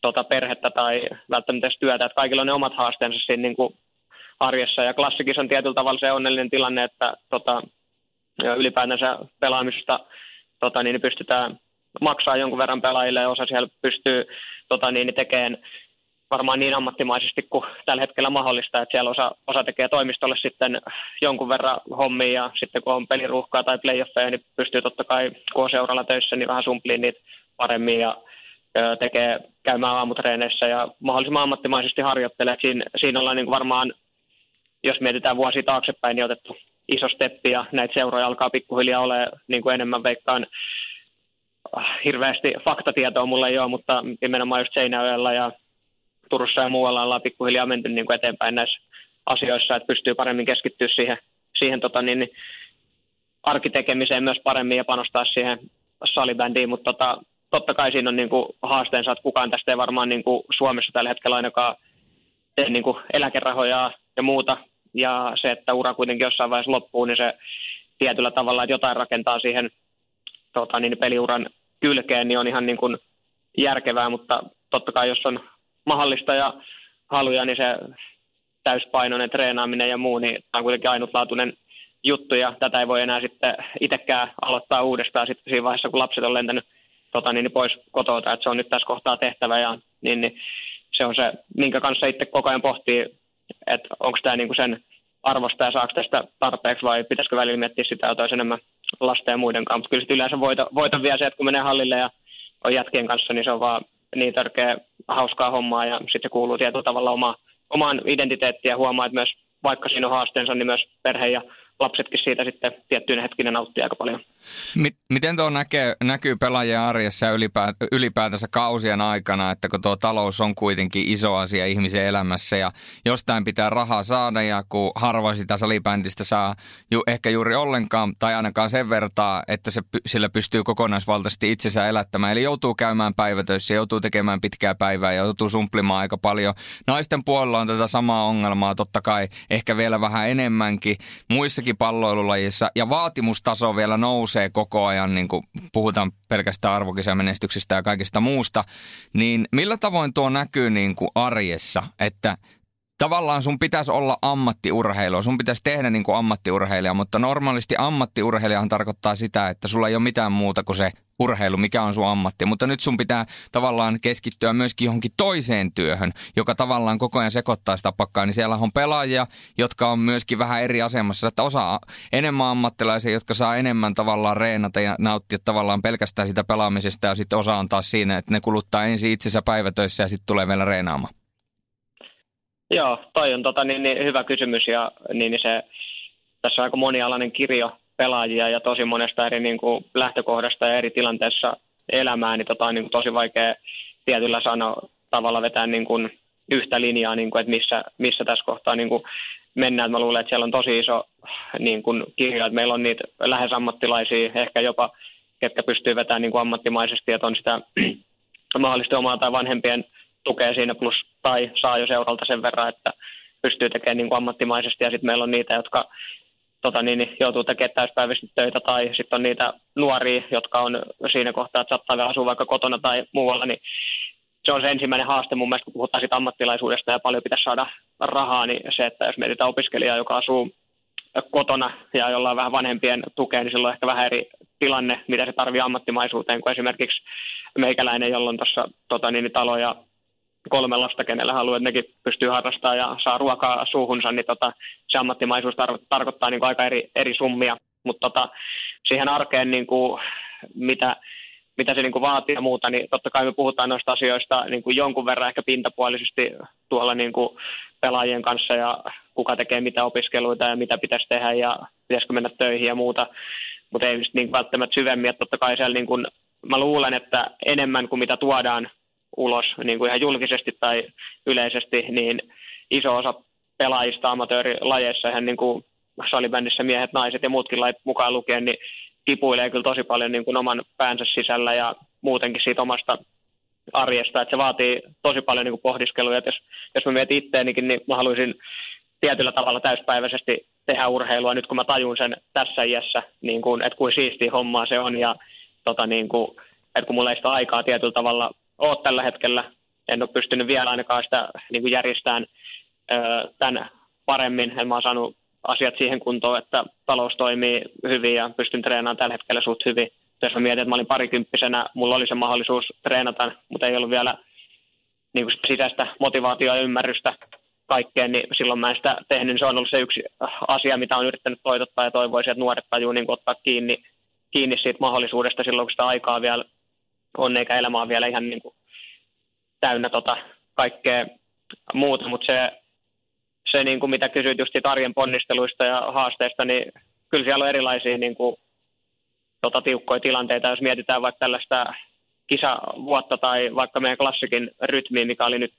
tota, perhettä tai välttämättä työtä, että kaikilla on ne omat haasteensa siinä niin kuin arjessa ja klassikissa on tietyllä tavalla se onnellinen tilanne, että tota, ylipäätänsä pelaamisesta tota, niin pystytään maksaa jonkun verran pelaajille ja osa siellä pystyy tota, niin, tekemään varmaan niin ammattimaisesti kuin tällä hetkellä mahdollista, että siellä osa, osa tekee toimistolle sitten jonkun verran hommia ja sitten kun on peliruuhkaa tai playoffeja, niin pystyy totta kai, kun on seuralla töissä, niin vähän sumpliin niitä paremmin ja tekee käymään aamutreeneissä ja mahdollisimman ammattimaisesti harjoittelee. Siinä, siinä ollaan niin varmaan, jos mietitään vuosia taaksepäin, niin otettu iso steppi ja näitä seuroja alkaa pikkuhiljaa olemaan niin kuin enemmän veikkaan hirveästi faktatietoa mulla ei ole, mutta nimenomaan just Seinäjoella ja Turussa ja muualla ollaan pikkuhiljaa menty niin kuin eteenpäin näissä asioissa, että pystyy paremmin keskittyä siihen, siihen tota, niin, niin, arkitekemiseen myös paremmin ja panostaa siihen salibändiin, mutta tota, totta kai siinä on niin kuin haasteensa, että kukaan tästä ei varmaan niin kuin Suomessa tällä hetkellä ainakaan tee niin kuin eläkerahoja ja muuta, ja se, että ura kuitenkin jossain vaiheessa loppuu, niin se tietyllä tavalla, että jotain rakentaa siihen tota, niin peliuran kylkeen, niin on ihan niin kuin järkevää, mutta totta kai jos on mahdollista ja haluja, niin se täyspainoinen treenaaminen ja muu, niin tämä on kuitenkin ainutlaatuinen juttu ja tätä ei voi enää sitten itsekään aloittaa uudestaan sitten siinä vaiheessa, kun lapset on lentänyt tota, niin pois kotoa, että se on nyt tässä kohtaa tehtävä ja niin, niin se on se, minkä kanssa itse koko ajan pohtii, että onko tämä niin kuin sen arvosta ja saako tästä tarpeeksi vai pitäisikö välillä miettiä sitä, että olisi enemmän lasten ja muiden kanssa. Mutta kyllä sitten yleensä voito, voiton vie se, että kun menee hallille ja on jätkien kanssa, niin se on vaan niin tärkeä hauskaa hommaa ja sitten se kuuluu tietyllä tavalla oma, omaan identiteettiin ja huomaa, että myös vaikka siinä on haasteensa, niin myös perhe ja lapsetkin siitä sitten tiettyinä hetkinä nauttii aika paljon. Miten tuo näkee, näkyy pelaajien arjessa ylipäätänsä kausien aikana, että kun tuo talous on kuitenkin iso asia ihmisen elämässä ja jostain pitää rahaa saada ja kun harva sitä salibändistä saa ju, ehkä juuri ollenkaan tai ainakaan sen vertaa, että se, sillä pystyy kokonaisvaltaisesti itsensä elättämään. Eli joutuu käymään päivätöissä, joutuu tekemään pitkää päivää ja joutuu sumplimaan aika paljon. Naisten puolella on tätä samaa ongelmaa totta kai ehkä vielä vähän enemmänkin. Muissakin palloilulajissa ja vaatimustaso vielä nousee koko ajan, niin kuin puhutaan pelkästään arvokisamenestyksistä ja kaikista muusta, niin millä tavoin tuo näkyy niin kuin arjessa, että tavallaan sun pitäisi olla ammattiurheilua, sun pitäisi tehdä niin kuin ammattiurheilija, mutta normaalisti ammattiurheilijahan tarkoittaa sitä, että sulla ei ole mitään muuta kuin se urheilu, mikä on sun ammatti. Mutta nyt sun pitää tavallaan keskittyä myöskin johonkin toiseen työhön, joka tavallaan koko ajan sekoittaa sitä pakkaa. Niin siellä on pelaajia, jotka on myöskin vähän eri asemassa. Että osa enemmän ammattilaisia, jotka saa enemmän tavallaan reenata ja nauttia tavallaan pelkästään sitä pelaamisesta. Ja sitten osa on taas siinä, että ne kuluttaa ensin itsensä päivätöissä ja sitten tulee vielä reenaamaan. Joo, toi on tota, niin, niin, hyvä kysymys ja niin, niin se, tässä on aika monialainen kirjo pelaajia ja tosi monesta eri niin kuin, lähtökohdasta ja eri tilanteessa elämää, niin tota, niin kuin, tosi vaikea tietyllä sano tavalla vetää niin kuin, yhtä linjaa, niin kuin, että missä, missä tässä kohtaa niin kuin, mennään. Mä luulen, että siellä on tosi iso niin kuin, kirjo, että meillä on niitä lähes ammattilaisia, ehkä jopa ketkä pystyy vetämään niin kuin ammattimaisesti, että on sitä mahdollisesti omaa tai vanhempien tukea siinä plus tai saa jo seuralta sen verran, että pystyy tekemään niin kuin ammattimaisesti. Ja sitten meillä on niitä, jotka tota niin, niin joutuu tekemään täyspäiväisesti töitä tai sitten on niitä nuoria, jotka on siinä kohtaa, että saattaa asua vaikka kotona tai muualla, niin se on se ensimmäinen haaste mun mielestä, kun puhutaan siitä ammattilaisuudesta ja paljon pitäisi saada rahaa, niin se, että jos mietitään opiskelijaa, joka asuu kotona ja jolla on vähän vanhempien tukea, niin silloin on ehkä vähän eri tilanne, mitä se tarvii ammattimaisuuteen kuin esimerkiksi meikäläinen, jolla on tuossa tota, niin, talo ja kolme lasta, kenellä haluaa, että nekin pystyy harrastamaan ja saa ruokaa suuhunsa, niin tota, se ammattimaisuus tar- tarkoittaa niin kuin aika eri, eri summia. Mutta tota, siihen arkeen, niin kuin, mitä, mitä se niin kuin vaatii ja muuta, niin totta kai me puhutaan noista asioista niin kuin jonkun verran ehkä pintapuolisesti tuolla niin kuin pelaajien kanssa ja kuka tekee mitä opiskeluita ja mitä pitäisi tehdä ja pitäisikö mennä töihin ja muuta. Mutta ei niin välttämättä syvemmin, että totta kai siellä niin kuin, mä luulen, että enemmän kuin mitä tuodaan ulos niin kuin ihan julkisesti tai yleisesti, niin iso osa pelaajista amatöörilajeissa, ihan niin kuin salibändissä miehet, naiset ja muutkin lajit mukaan lukien, niin kipuilee kyllä tosi paljon niin kuin oman päänsä sisällä ja muutenkin siitä omasta arjesta, että se vaatii tosi paljon niin kuin pohdiskelua, että jos, jos mä mietin itteenikin, niin mä haluaisin tietyllä tavalla täyspäiväisesti tehdä urheilua. Nyt kun mä tajun sen tässä iässä, niin kuin, että kuin siistiä hommaa se on ja tota, niin kuin, että kun mulla ei sitä aikaa tietyllä tavalla ole tällä hetkellä, en ole pystynyt vielä ainakaan sitä niin kuin järjestämään tämän paremmin, en mä saanut asiat siihen kuntoon, että talous toimii hyvin ja pystyn treenaamaan tällä hetkellä suht hyvin. Jos mä mietin, että mä olin parikymppisenä, mulla oli se mahdollisuus treenata, mutta ei ollut vielä niin kuin sisäistä motivaatioa ja ymmärrystä kaikkeen, niin silloin mä en sitä tehnyt. Se on ollut se yksi asia, mitä on yrittänyt toitottaa ja toivoisin, että nuoret tajuu niin ottaa kiinni, kiinni siitä mahdollisuudesta silloin, kun sitä aikaa vielä on, eikä elämä on vielä ihan niin kuin täynnä tota kaikkea muuta, mutta se, se niin kuin mitä kysyit just arjen ponnisteluista ja haasteista, niin kyllä siellä on erilaisia niin kuin, tota, tiukkoja tilanteita, jos mietitään vaikka tällaista kisavuotta tai vaikka meidän klassikin rytmiin, mikä oli nyt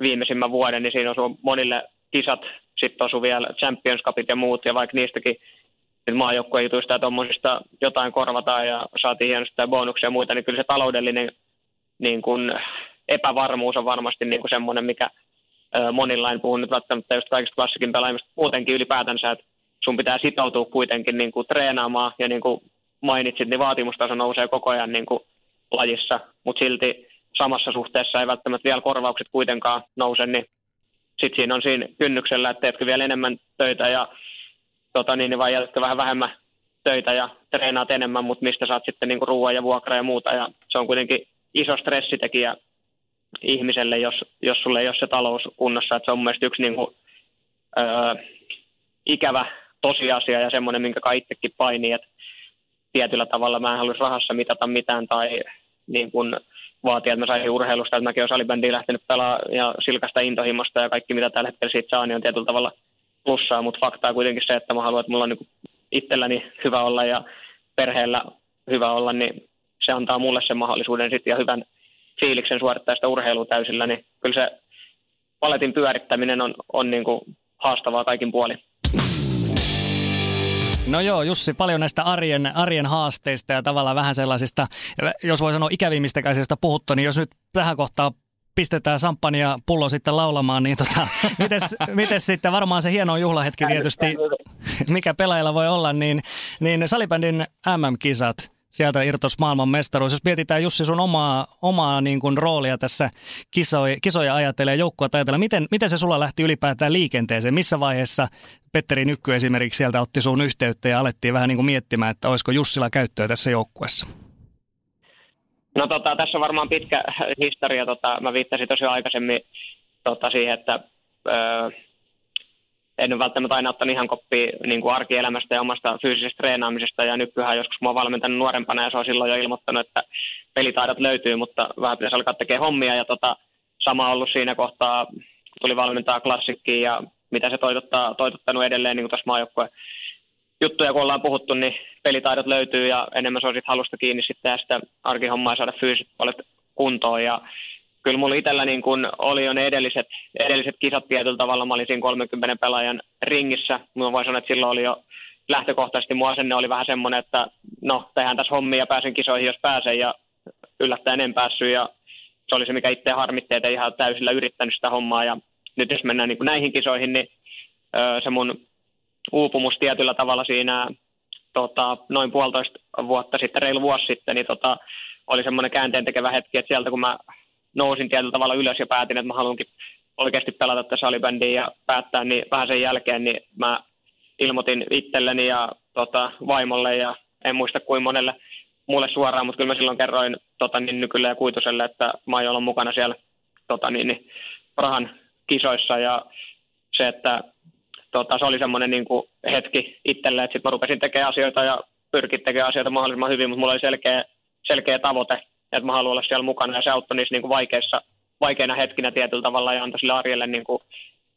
viimeisimmän vuoden, niin siinä osuu monille kisat, sitten osuu vielä Champions Cupit ja muut, ja vaikka niistäkin maajoukkueen jutuista ja tuommoisista jotain korvataan ja saatiin hienosti bonuksia ja muita, niin kyllä se taloudellinen niin kuin, epävarmuus on varmasti niin kuin semmoinen, mikä monilla, en puhu nyt välttämättä just kaikista klassikin pelaajista, muutenkin ylipäätänsä, että sun pitää sitoutua kuitenkin niin kuin treenaamaan ja niin kuin mainitsit, niin vaatimustaso nousee koko ajan niin kuin lajissa, mutta silti samassa suhteessa ei välttämättä vielä korvaukset kuitenkaan nouse, niin sitten siinä on siinä kynnyksellä, että teetkö vielä enemmän töitä ja tota niin, vai jätätkö vähän vähemmän töitä ja treenaat enemmän, mutta mistä saat sitten niin ruoan ja vuokra ja muuta. Ja se on kuitenkin iso stressitekijä ihmiselle, jos, jos sulle ei ole se talous kunnossa. Että se on mielestäni yksi niin kuin, öö, ikävä tosiasia ja semmoinen, minkä kai itsekin painii, että tietyllä tavalla mä en halua rahassa mitata mitään tai niin kuin, vaatia, että mä saisin urheilusta, että mäkin olen salibändiin lähtenyt pelaamaan ja silkasta intohimosta ja kaikki mitä tällä hetkellä siitä saa, niin on tietyllä tavalla plussaa, mutta fakta on kuitenkin se, että mä haluan, että mulla on niin itselläni hyvä olla ja perheellä hyvä olla, niin se antaa mulle sen mahdollisuuden sitten ja hyvän fiiliksen suorittaa sitä urheilua täysillä, niin kyllä se paletin pyörittäminen on, on niin kuin haastavaa kaikin puolin. No joo, Jussi, paljon näistä arjen, arjen haasteista ja tavallaan vähän sellaisista, jos voi sanoa ikävimmistä asioista puhuttu, niin jos nyt tähän kohtaan pistetään samppania pullo sitten laulamaan, niin tota, mites, mites sitten varmaan se hieno juhlahetki tietysti, mikä pelaajilla voi olla, niin, niin salibändin MM-kisat, sieltä irtos maailman mestaruus. Jos mietitään Jussi sun omaa, omaa niin kuin roolia tässä kisoja, kisoja ajatellen ja joukkoa ajatellen, miten, miten se sulla lähti ylipäätään liikenteeseen? Missä vaiheessa Petteri Nykky esimerkiksi sieltä otti sun yhteyttä ja alettiin vähän niin kuin miettimään, että olisiko Jussilla käyttöä tässä joukkuessa? No tota, tässä on varmaan pitkä historia. Tota, mä viittasin tosiaan aikaisemmin tota, siihen, että öö, en välttämättä aina ottanut ihan koppia niin kuin arkielämästä ja omasta fyysisestä treenaamisesta. Ja nykyään joskus mä oon valmentanut nuorempana ja se on silloin jo ilmoittanut, että pelitaidot löytyy, mutta vähän pitäisi alkaa tekemään hommia. Ja tota, sama on ollut siinä kohtaa, tuli valmentaa klassikkiin ja mitä se toitottaa, toitottanut edelleen niin kuin tuossa maajoukkueen juttuja, kun ollaan puhuttu, niin pelitaidot löytyy ja enemmän se on sitten halusta kiinni sitten tästä arkihommaa saada fyysiset puolet kuntoon. Ja kyllä mulla itsellä niin kun oli jo ne edelliset, edelliset kisat tietyllä tavalla. Mä olin siinä 30 pelaajan ringissä. Mä voin sanoa, että silloin oli jo lähtökohtaisesti mun asenne oli vähän semmoinen, että no, tehdään tässä hommia ja pääsen kisoihin, jos pääsen. Ja yllättäen en päässyt ja se oli se, mikä itse harmitti, että ihan täysillä yrittänyt sitä hommaa. Ja nyt jos mennään niin näihin kisoihin, niin se mun uupumus tietyllä tavalla siinä tota, noin puolitoista vuotta sitten, reilu vuosi sitten, niin tota, oli semmoinen käänteen tekevä hetki, että sieltä kun mä nousin tietyllä tavalla ylös ja päätin, että mä haluankin oikeasti pelata tässä salibändiin ja päättää, niin vähän sen jälkeen niin mä ilmoitin itselleni ja tota, vaimolle ja en muista kuin monelle mulle suoraan, mutta kyllä mä silloin kerroin tota, niin Nykylle ja Kuituselle, että mä aion olla mukana siellä tota niin, niin, rahan kisoissa ja se, että tota, se oli semmoinen niin kuin hetki itselle, että sitten mä rupesin tekemään asioita ja pyrkin tekemään asioita mahdollisimman hyvin, mutta mulla oli selkeä, selkeä tavoite, että mä haluan olla siellä mukana ja se auttoi niissä niin kuin vaikeissa, vaikeina hetkinä tietyllä tavalla ja antoi sille arjelle niin kuin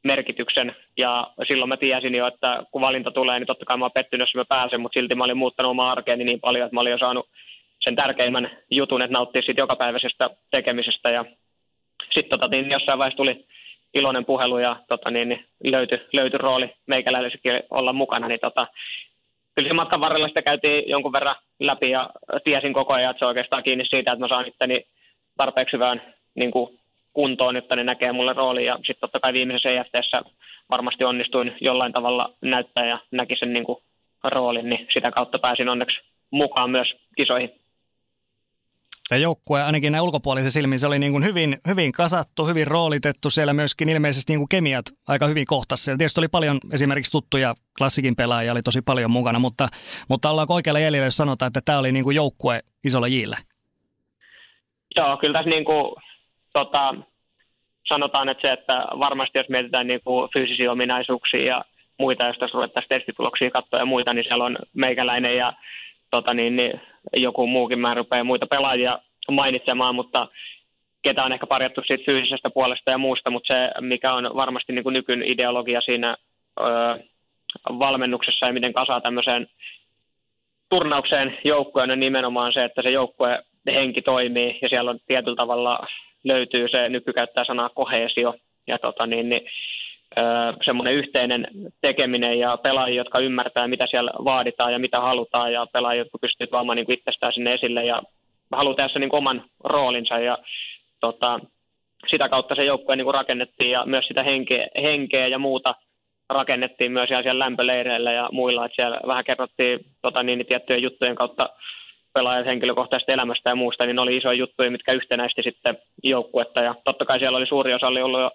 merkityksen. Ja silloin mä tiesin jo, että kun valinta tulee, niin totta kai mä oon pettynyt, jos mä pääsen, mutta silti mä olin muuttanut omaa arkeeni niin paljon, että mä olin jo saanut sen tärkeimmän jutun, että nauttia siitä jokapäiväisestä tekemisestä. Ja sitten tota, niin jossain vaiheessa tuli iloinen puhelu ja tota, niin, niin löytyi, löytyi rooli meikäläisellekin olla mukana, niin tota, kyllä se matkan varrella sitä käytiin jonkun verran läpi ja tiesin koko ajan, että se on oikeastaan kiinni siitä, että mä saan itteni tarpeeksi hyvään niin kuin kuntoon, jotta ne näkee mulle rooli. Ja sitten totta kai viimeisessä EFTssä varmasti onnistuin jollain tavalla näyttää ja näki sen niin kuin roolin, niin sitä kautta pääsin onneksi mukaan myös kisoihin. Tämä joukkue ainakin näin ulkopuolisen silmin, se oli niin kuin hyvin, hyvin kasattu, hyvin roolitettu. Siellä myöskin ilmeisesti niin kuin kemiat aika hyvin kohtassa. Ja tietysti oli paljon esimerkiksi tuttuja klassikin pelaajia, oli tosi paljon mukana, mutta, mutta ollaanko oikealla jäljellä, jos sanotaan, että tämä oli niin kuin joukkue isolla jillä? Joo, kyllä tässä niin kuin, tota, sanotaan, että se, että varmasti jos mietitään niin kuin fyysisiä ominaisuuksia ja muita, jos tässä ruvettaisiin testituloksia katsoa ja muita, niin siellä on meikäläinen ja tota niin, niin joku muukin mä rupeaa muita pelaajia mainitsemaan, mutta ketä on ehkä parjattu siitä fyysisestä puolesta ja muusta, mutta se, mikä on varmasti niin kuin nykyn ideologia siinä öö, valmennuksessa ja miten kasaa tämmöiseen turnaukseen joukkueen on nimenomaan se, että se joukkue henki toimii ja siellä on tietyllä tavalla löytyy se, nykykäyttää sanaa kohesio ja tota niin, niin semmoinen yhteinen tekeminen ja pelaajia, jotka ymmärtää, mitä siellä vaaditaan ja mitä halutaan ja pelaajia, jotka pystyvät tuomaan niin itsestään sinne esille ja haluaa tässä niin oman roolinsa ja tota, sitä kautta se joukkue niin rakennettiin ja myös sitä henkeä, henkeä ja muuta rakennettiin myös siellä lämpöleireillä ja muilla, että siellä vähän kerrottiin tota, niin, niin tiettyjen juttujen kautta pelaajat henkilökohtaisesta elämästä ja muusta, niin ne oli isoja juttuja, mitkä yhtenäisti sitten joukkuetta ja totta kai siellä oli suuri osa oli ollut jo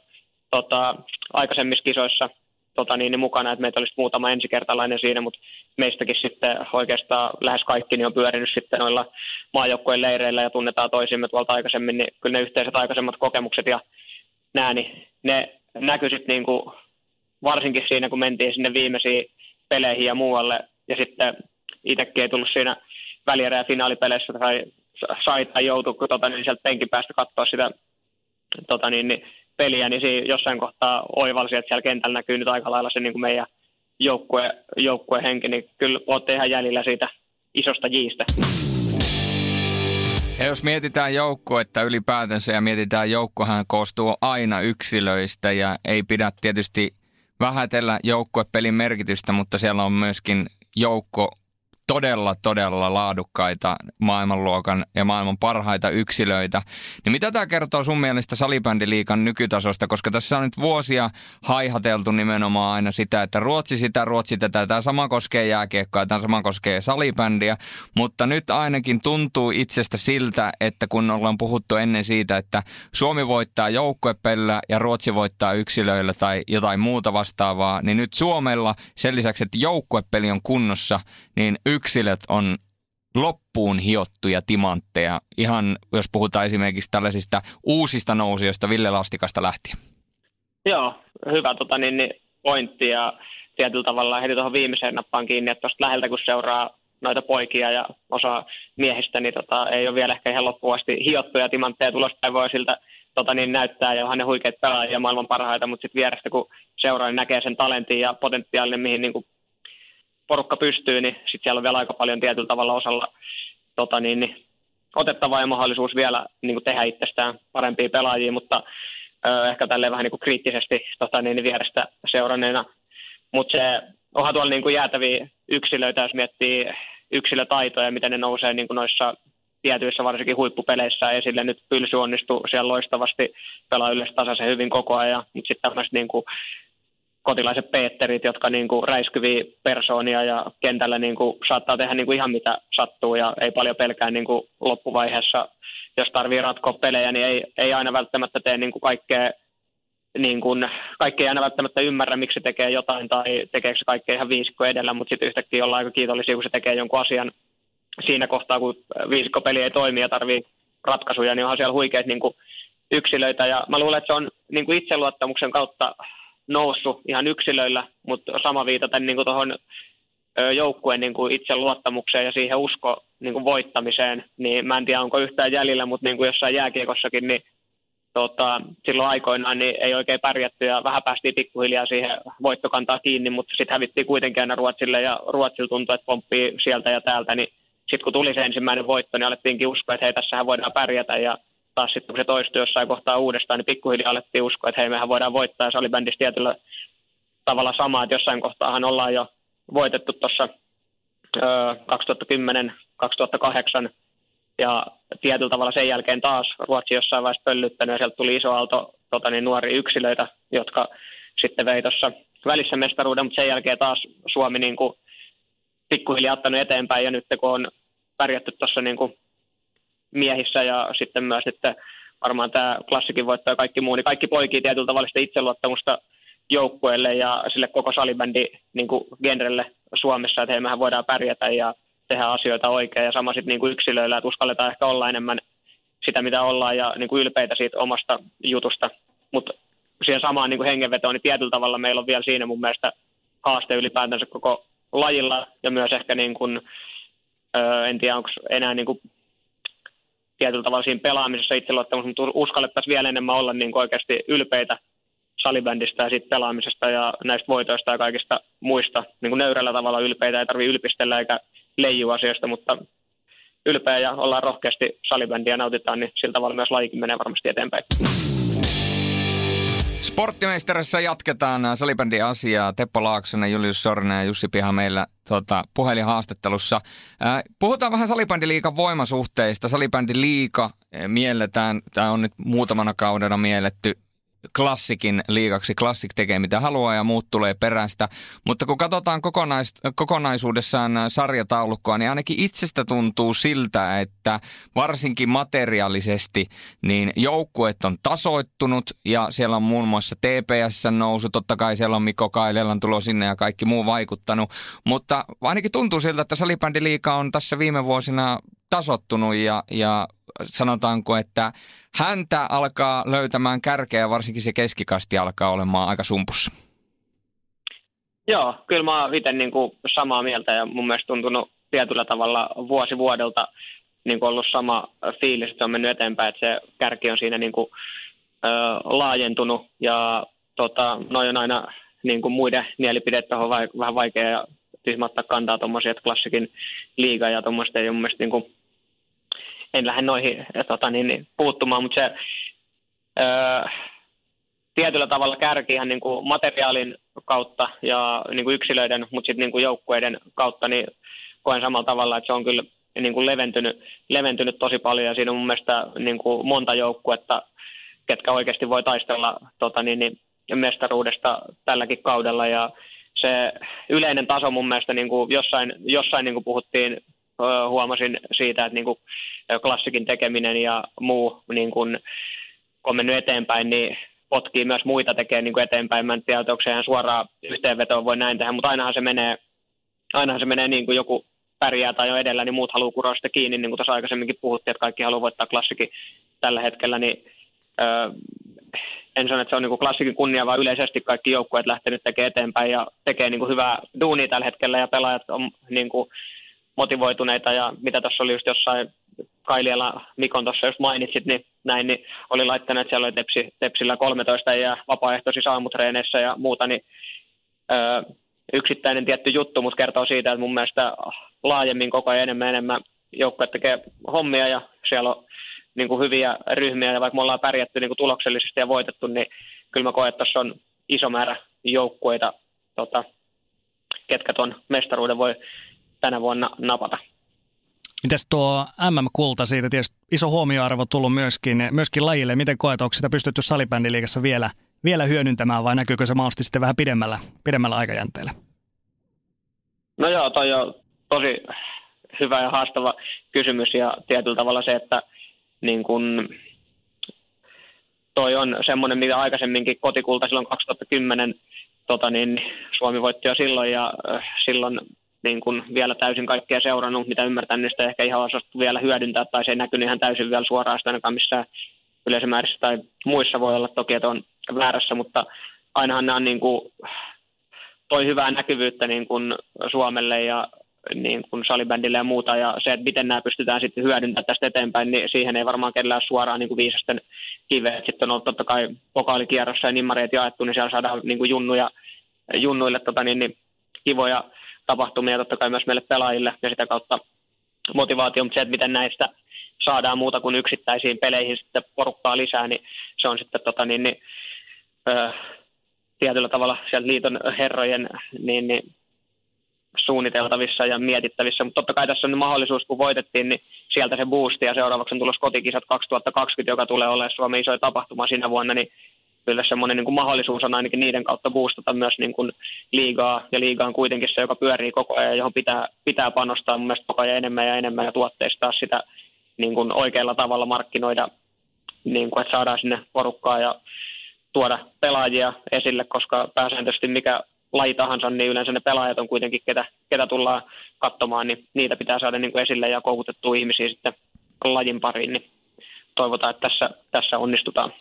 tota, aikaisemmissa kisoissa tota, niin, niin mukana, että meitä olisi muutama ensikertalainen siinä, mutta meistäkin sitten oikeastaan lähes kaikki niin on pyörinyt sitten noilla maajoukkojen leireillä ja tunnetaan toisimme tuolta aikaisemmin, niin kyllä ne yhteiset aikaisemmat kokemukset ja nämä, niin ne näkyi sitten niin kuin, varsinkin siinä, kun mentiin sinne viimeisiin peleihin ja muualle, ja sitten itsekin ei tullut siinä välierä- ja finaalipeleissä tai sai tai joutui tota, niin sieltä penkin päästä katsoa sitä tota, niin, niin, peliä, niin siinä jossain kohtaa oivalsi, että siellä kentällä näkyy nyt aika lailla se niin kuin meidän joukkue, joukkue henki, niin kyllä olette ihan jäljellä siitä isosta jiistä. Ja jos mietitään joukkuetta ylipäätänsä ja mietitään joukkohan koostuu aina yksilöistä ja ei pidä tietysti vähätellä joukkuepelin merkitystä, mutta siellä on myöskin joukko todella, todella laadukkaita maailmanluokan ja maailman parhaita yksilöitä. Niin mitä tämä kertoo sun mielestä salibändiliikan nykytasosta, koska tässä on nyt vuosia haihateltu nimenomaan aina sitä, että Ruotsi sitä, Ruotsi tätä, tämä sama koskee jääkiekkoa, tämä sama koskee salibändiä, mutta nyt ainakin tuntuu itsestä siltä, että kun ollaan puhuttu ennen siitä, että Suomi voittaa joukkuepellä ja Ruotsi voittaa yksilöillä tai jotain muuta vastaavaa, niin nyt Suomella sen lisäksi, että joukkuepeli on kunnossa, niin yksilöt on loppuun hiottuja timantteja, ihan jos puhutaan esimerkiksi tällaisista uusista nousijoista Ville Lastikasta lähtien. Joo, hyvä tota, niin, niin pointti ja tietyllä tavalla heti tuohon viimeiseen nappaan kiinni, että tuosta läheltä kun seuraa noita poikia ja osa miehistä, niin tota, ei ole vielä ehkä ihan loppuun asti hiottuja timantteja tulosta voi siltä tota, niin näyttää ja onhan ne huikeat pelaajia maailman parhaita, mutta sitten vierestä kun seuraa, niin näkee sen talentin ja potentiaalinen, mihin niin kuin porukka pystyy, niin sitten siellä on vielä aika paljon tietyllä tavalla osalla tota niin, niin, otettavaa ja mahdollisuus vielä niin kuin tehdä itsestään parempia pelaajia, mutta ö, ehkä tälleen vähän niin kuin kriittisesti tota niin, niin vierestä seuranneena. Mutta se onhan tuolla niin kuin jäätäviä yksilöitä, jos miettii yksilötaitoja, miten ne nousee niin kuin noissa tietyissä varsinkin huippupeleissä esille. Nyt Pylsy onnistuu siellä loistavasti, pelaa yleensä tasaisen hyvin koko ajan, mutta sitten tämmöiset niin kuin kotilaiset Peterit, jotka niin kuin räiskyviä persoonia ja kentällä niin kuin saattaa tehdä niin kuin ihan mitä sattuu ja ei paljon pelkää niin kuin loppuvaiheessa, jos tarvii ratkoa pelejä, niin ei, ei aina välttämättä tee niin kuin kaikkea niin kuin, kaikki ei aina välttämättä ymmärrä, miksi tekee jotain tai tekeekö se kaikkea ihan viisikko edellä, mutta sitten yhtäkkiä ollaan aika kiitollisia, kun se tekee jonkun asian siinä kohtaa, kun viisikkopeli ei toimi ja tarvii ratkaisuja, niin onhan siellä huikeat niin yksilöitä. Ja mä luulen, että se on niin itseluottamuksen kautta noussut ihan yksilöillä, mutta sama viitaten niin tuohon joukkueen niin kuin itseluottamukseen ja siihen usko niin kuin voittamiseen, niin mä en tiedä onko yhtään jäljellä, mutta niin kuin jossain jääkiekossakin, niin tota, silloin aikoinaan niin ei oikein pärjätty ja vähän päästiin pikkuhiljaa siihen voittokantaa kiinni, mutta sitten hävittiin kuitenkin aina Ruotsille ja Ruotsilla tuntui, että pomppii sieltä ja täältä, niin sitten kun tuli se ensimmäinen voitto, niin alettiinkin uskoa, että hei, tässähän voidaan pärjätä ja taas sitten kun se toistui jossain kohtaa uudestaan, niin pikkuhiljaa alettiin uskoa, että hei, mehän voidaan voittaa. Ja se oli bändissä tietyllä tavalla sama, että jossain kohtaahan ollaan jo voitettu tuossa 2010, 2008 ja tietyllä tavalla sen jälkeen taas Ruotsi jossain vaiheessa pöllyttänyt ja sieltä tuli iso aalto tota niin, nuoria yksilöitä, jotka sitten vei tuossa välissä mestaruuden, mutta sen jälkeen taas Suomi niin kuin pikkuhiljaa ottanut eteenpäin. Ja nyt kun on pärjätty tuossa niin kuin miehissä ja sitten myös sitten varmaan tämä klassikin voittaa kaikki muu, niin kaikki poikii tietyllä tavalla sitä itseluottamusta joukkueelle ja sille koko salibändi niin kuin genrelle Suomessa, että hei, mehän voidaan pärjätä ja tehdä asioita oikein ja sama sitten niin yksilöillä, että uskalletaan ehkä olla enemmän sitä, mitä ollaan ja niin kuin ylpeitä siitä omasta jutusta. Mutta siihen samaan niin kuin hengenvetoon, niin tietyllä tavalla meillä on vielä siinä mun mielestä haaste ylipäätänsä koko lajilla ja myös ehkä niin kuin, en tiedä onko enää niin kuin tietyllä tavalla siinä pelaamisessa itseluottamus, mutta uskallettaisiin vielä enemmän olla niin kuin oikeasti ylpeitä salibändistä ja siitä pelaamisesta ja näistä voitoista ja kaikista muista niin kuin nöyrällä tavalla ylpeitä. Ei tarvitse ylpistellä eikä leijua asioista, mutta ylpeä ja ollaan rohkeasti salibändiä nautitaan, niin sillä tavalla myös lajikin menee varmasti eteenpäin. Sporttimeisterissa jatketaan salibändin asiaa. Teppo Laaksonen, Julius Sornen ja Jussi Piha meillä tuota, puhelinhaastattelussa. Äh, puhutaan vähän salibändiliikan voimasuhteista. Salibändiliika mielletään, tämä on nyt muutamana kaudena mielletty klassikin liikaksi. Klassik tekee mitä haluaa ja muut tulee perästä. Mutta kun katsotaan kokonais, kokonaisuudessaan sarjataulukkoa, niin ainakin itsestä tuntuu siltä, että varsinkin materiaalisesti niin joukkueet on tasoittunut ja siellä on muun muassa TPS nousu. Totta kai siellä on Mikko Kailelan tulo sinne ja kaikki muu vaikuttanut. Mutta ainakin tuntuu siltä, että salibändiliika on tässä viime vuosina tasottunut ja, ja sanotaanko, että häntä alkaa löytämään kärkeä, varsinkin se keskikasti alkaa olemaan aika sumpussa. Joo, kyllä mä oon itse niin kuin samaa mieltä ja mun mielestä tuntunut tietyllä tavalla vuosi vuodelta niin kuin ollut sama fiilis, että se on mennyt eteenpäin, että se kärki on siinä niin kuin, ö, laajentunut ja tota, noin on aina niin kuin muiden mielipidettä on vähän vaikea ja kantaa tuommoisia, että klassikin liiga ja tuommoista ei mun mielestä niin kuin en lähde noihin tota, niin, niin, puuttumaan, mutta se öö, tietyllä tavalla kärki ihan niin kuin materiaalin kautta ja niin kuin yksilöiden, mutta sitten niin kuin joukkueiden kautta, niin koen samalla tavalla, että se on kyllä niin kuin leventynyt, leventynyt tosi paljon ja siinä on mun mielestä niin kuin monta joukkuetta, ketkä oikeasti voi taistella tota, niin, niin, mestaruudesta tälläkin kaudella ja se yleinen taso mun mielestä niin kuin jossain, jossain niin kuin puhuttiin, huomasin siitä, että niin kuin klassikin tekeminen ja muu, niin kun, kun on mennyt eteenpäin, niin potkii myös muita tekemään niin eteenpäin. Mä en tiedä, onko se ihan suoraan yhteenvetoon voi näin tehdä, mutta ainahan se menee, ainahan se menee niin kuin joku pärjää tai jo edellä, niin muut haluaa kuroa sitä kiinni, niin kuin tuossa aikaisemminkin puhuttiin, että kaikki haluaa voittaa klassikin tällä hetkellä, niin öö, en sano, että se on niin kuin klassikin kunnia, vaan yleisesti kaikki joukkueet lähtenyt tekemään eteenpäin ja tekee niin kuin hyvää duunia tällä hetkellä ja pelaajat on niin kuin motivoituneita ja mitä tuossa oli just jossain Kailiala Mikon tuossa jos mainitsit, niin näin, niin oli laittanut, että siellä oli tepsi, Tepsillä 13 ja vapaaehtoisissa aamutreeneissä ja muuta, niin öö, yksittäinen tietty juttu, mutta kertoo siitä, että mun mielestä laajemmin koko ajan enemmän enemmän joukkueet tekee hommia ja siellä on niin kuin hyviä ryhmiä ja vaikka me ollaan pärjätty niin kuin tuloksellisesti ja voitettu, niin kyllä mä koen, että tuossa on iso määrä joukkueita, tota, ketkä tuon mestaruuden voi tänä vuonna napata. Mites tuo MM-kulta siitä tietysti iso huomioarvo tullut myöskin, myöskin lajille. Miten koet, onko sitä pystytty salibändiliikassa vielä, vielä hyödyntämään vai näkyykö se mahdollisesti sitten vähän pidemmällä, pidemmällä aikajänteellä? No joo, toi on tosi hyvä ja haastava kysymys ja tietyllä tavalla se, että niin kun, toi on semmoinen, mitä aikaisemminkin kotikulta silloin 2010 tota niin, Suomi voitti jo silloin ja äh, silloin niin kuin vielä täysin kaikkea seurannut, mitä ymmärtän, niin sitä ehkä ihan osattu vielä hyödyntää, tai se ei näkynyt ihan täysin vielä suoraan sitä ainakaan missään yleisömäärissä tai muissa voi olla toki, että on väärässä, mutta ainahan nämä on niin kuin, toi hyvää näkyvyyttä niin kuin Suomelle ja niin kuin salibändille ja muuta, ja se, että miten nämä pystytään sitten hyödyntämään tästä eteenpäin, niin siihen ei varmaan kellään suoraan niin kuin viisasten kiveet. Sitten on ollut totta kai pokaalikierrossa ja nimmareet jaettu, niin siellä saadaan niin kuin junnuja, junnuille tota, niin, niin, kivoja tapahtumia totta kai myös meille pelaajille ja sitä kautta motivaatio, mutta se, että miten näistä saadaan muuta kuin yksittäisiin peleihin sitten porukkaa lisää, niin se on sitten tota, niin, niin, ö, tietyllä tavalla sieltä liiton herrojen niin, niin, suunniteltavissa ja mietittävissä, mutta totta kai tässä on mahdollisuus, kun voitettiin, niin sieltä se boosti ja seuraavaksi on tulossa kotikisat 2020, joka tulee olemaan Suomen isoja tapahtuma siinä vuonna, niin kyllä semmoinen niin kuin mahdollisuus on ainakin niiden kautta boostata myös niin kuin liigaa, ja liiga on kuitenkin se, joka pyörii koko ajan, johon pitää, pitää panostaa mun mielestä koko ajan enemmän ja enemmän ja tuotteistaa sitä niin kuin oikealla tavalla markkinoida, niin kuin, että saadaan sinne porukkaa ja tuoda pelaajia esille, koska pääsääntöisesti mikä laji tahansa, niin yleensä ne pelaajat on kuitenkin, ketä, ketä tullaan katsomaan, niin niitä pitää saada niin kuin esille ja koukutettua ihmisiä sitten lajin pariin, niin toivotaan, että tässä, tässä onnistutaan.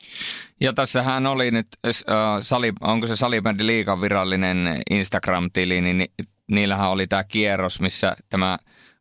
Ja tässähän oli nyt, äh, onko se Salibändi liikan virallinen Instagram-tili, niin niillähän oli tämä kierros, missä tämä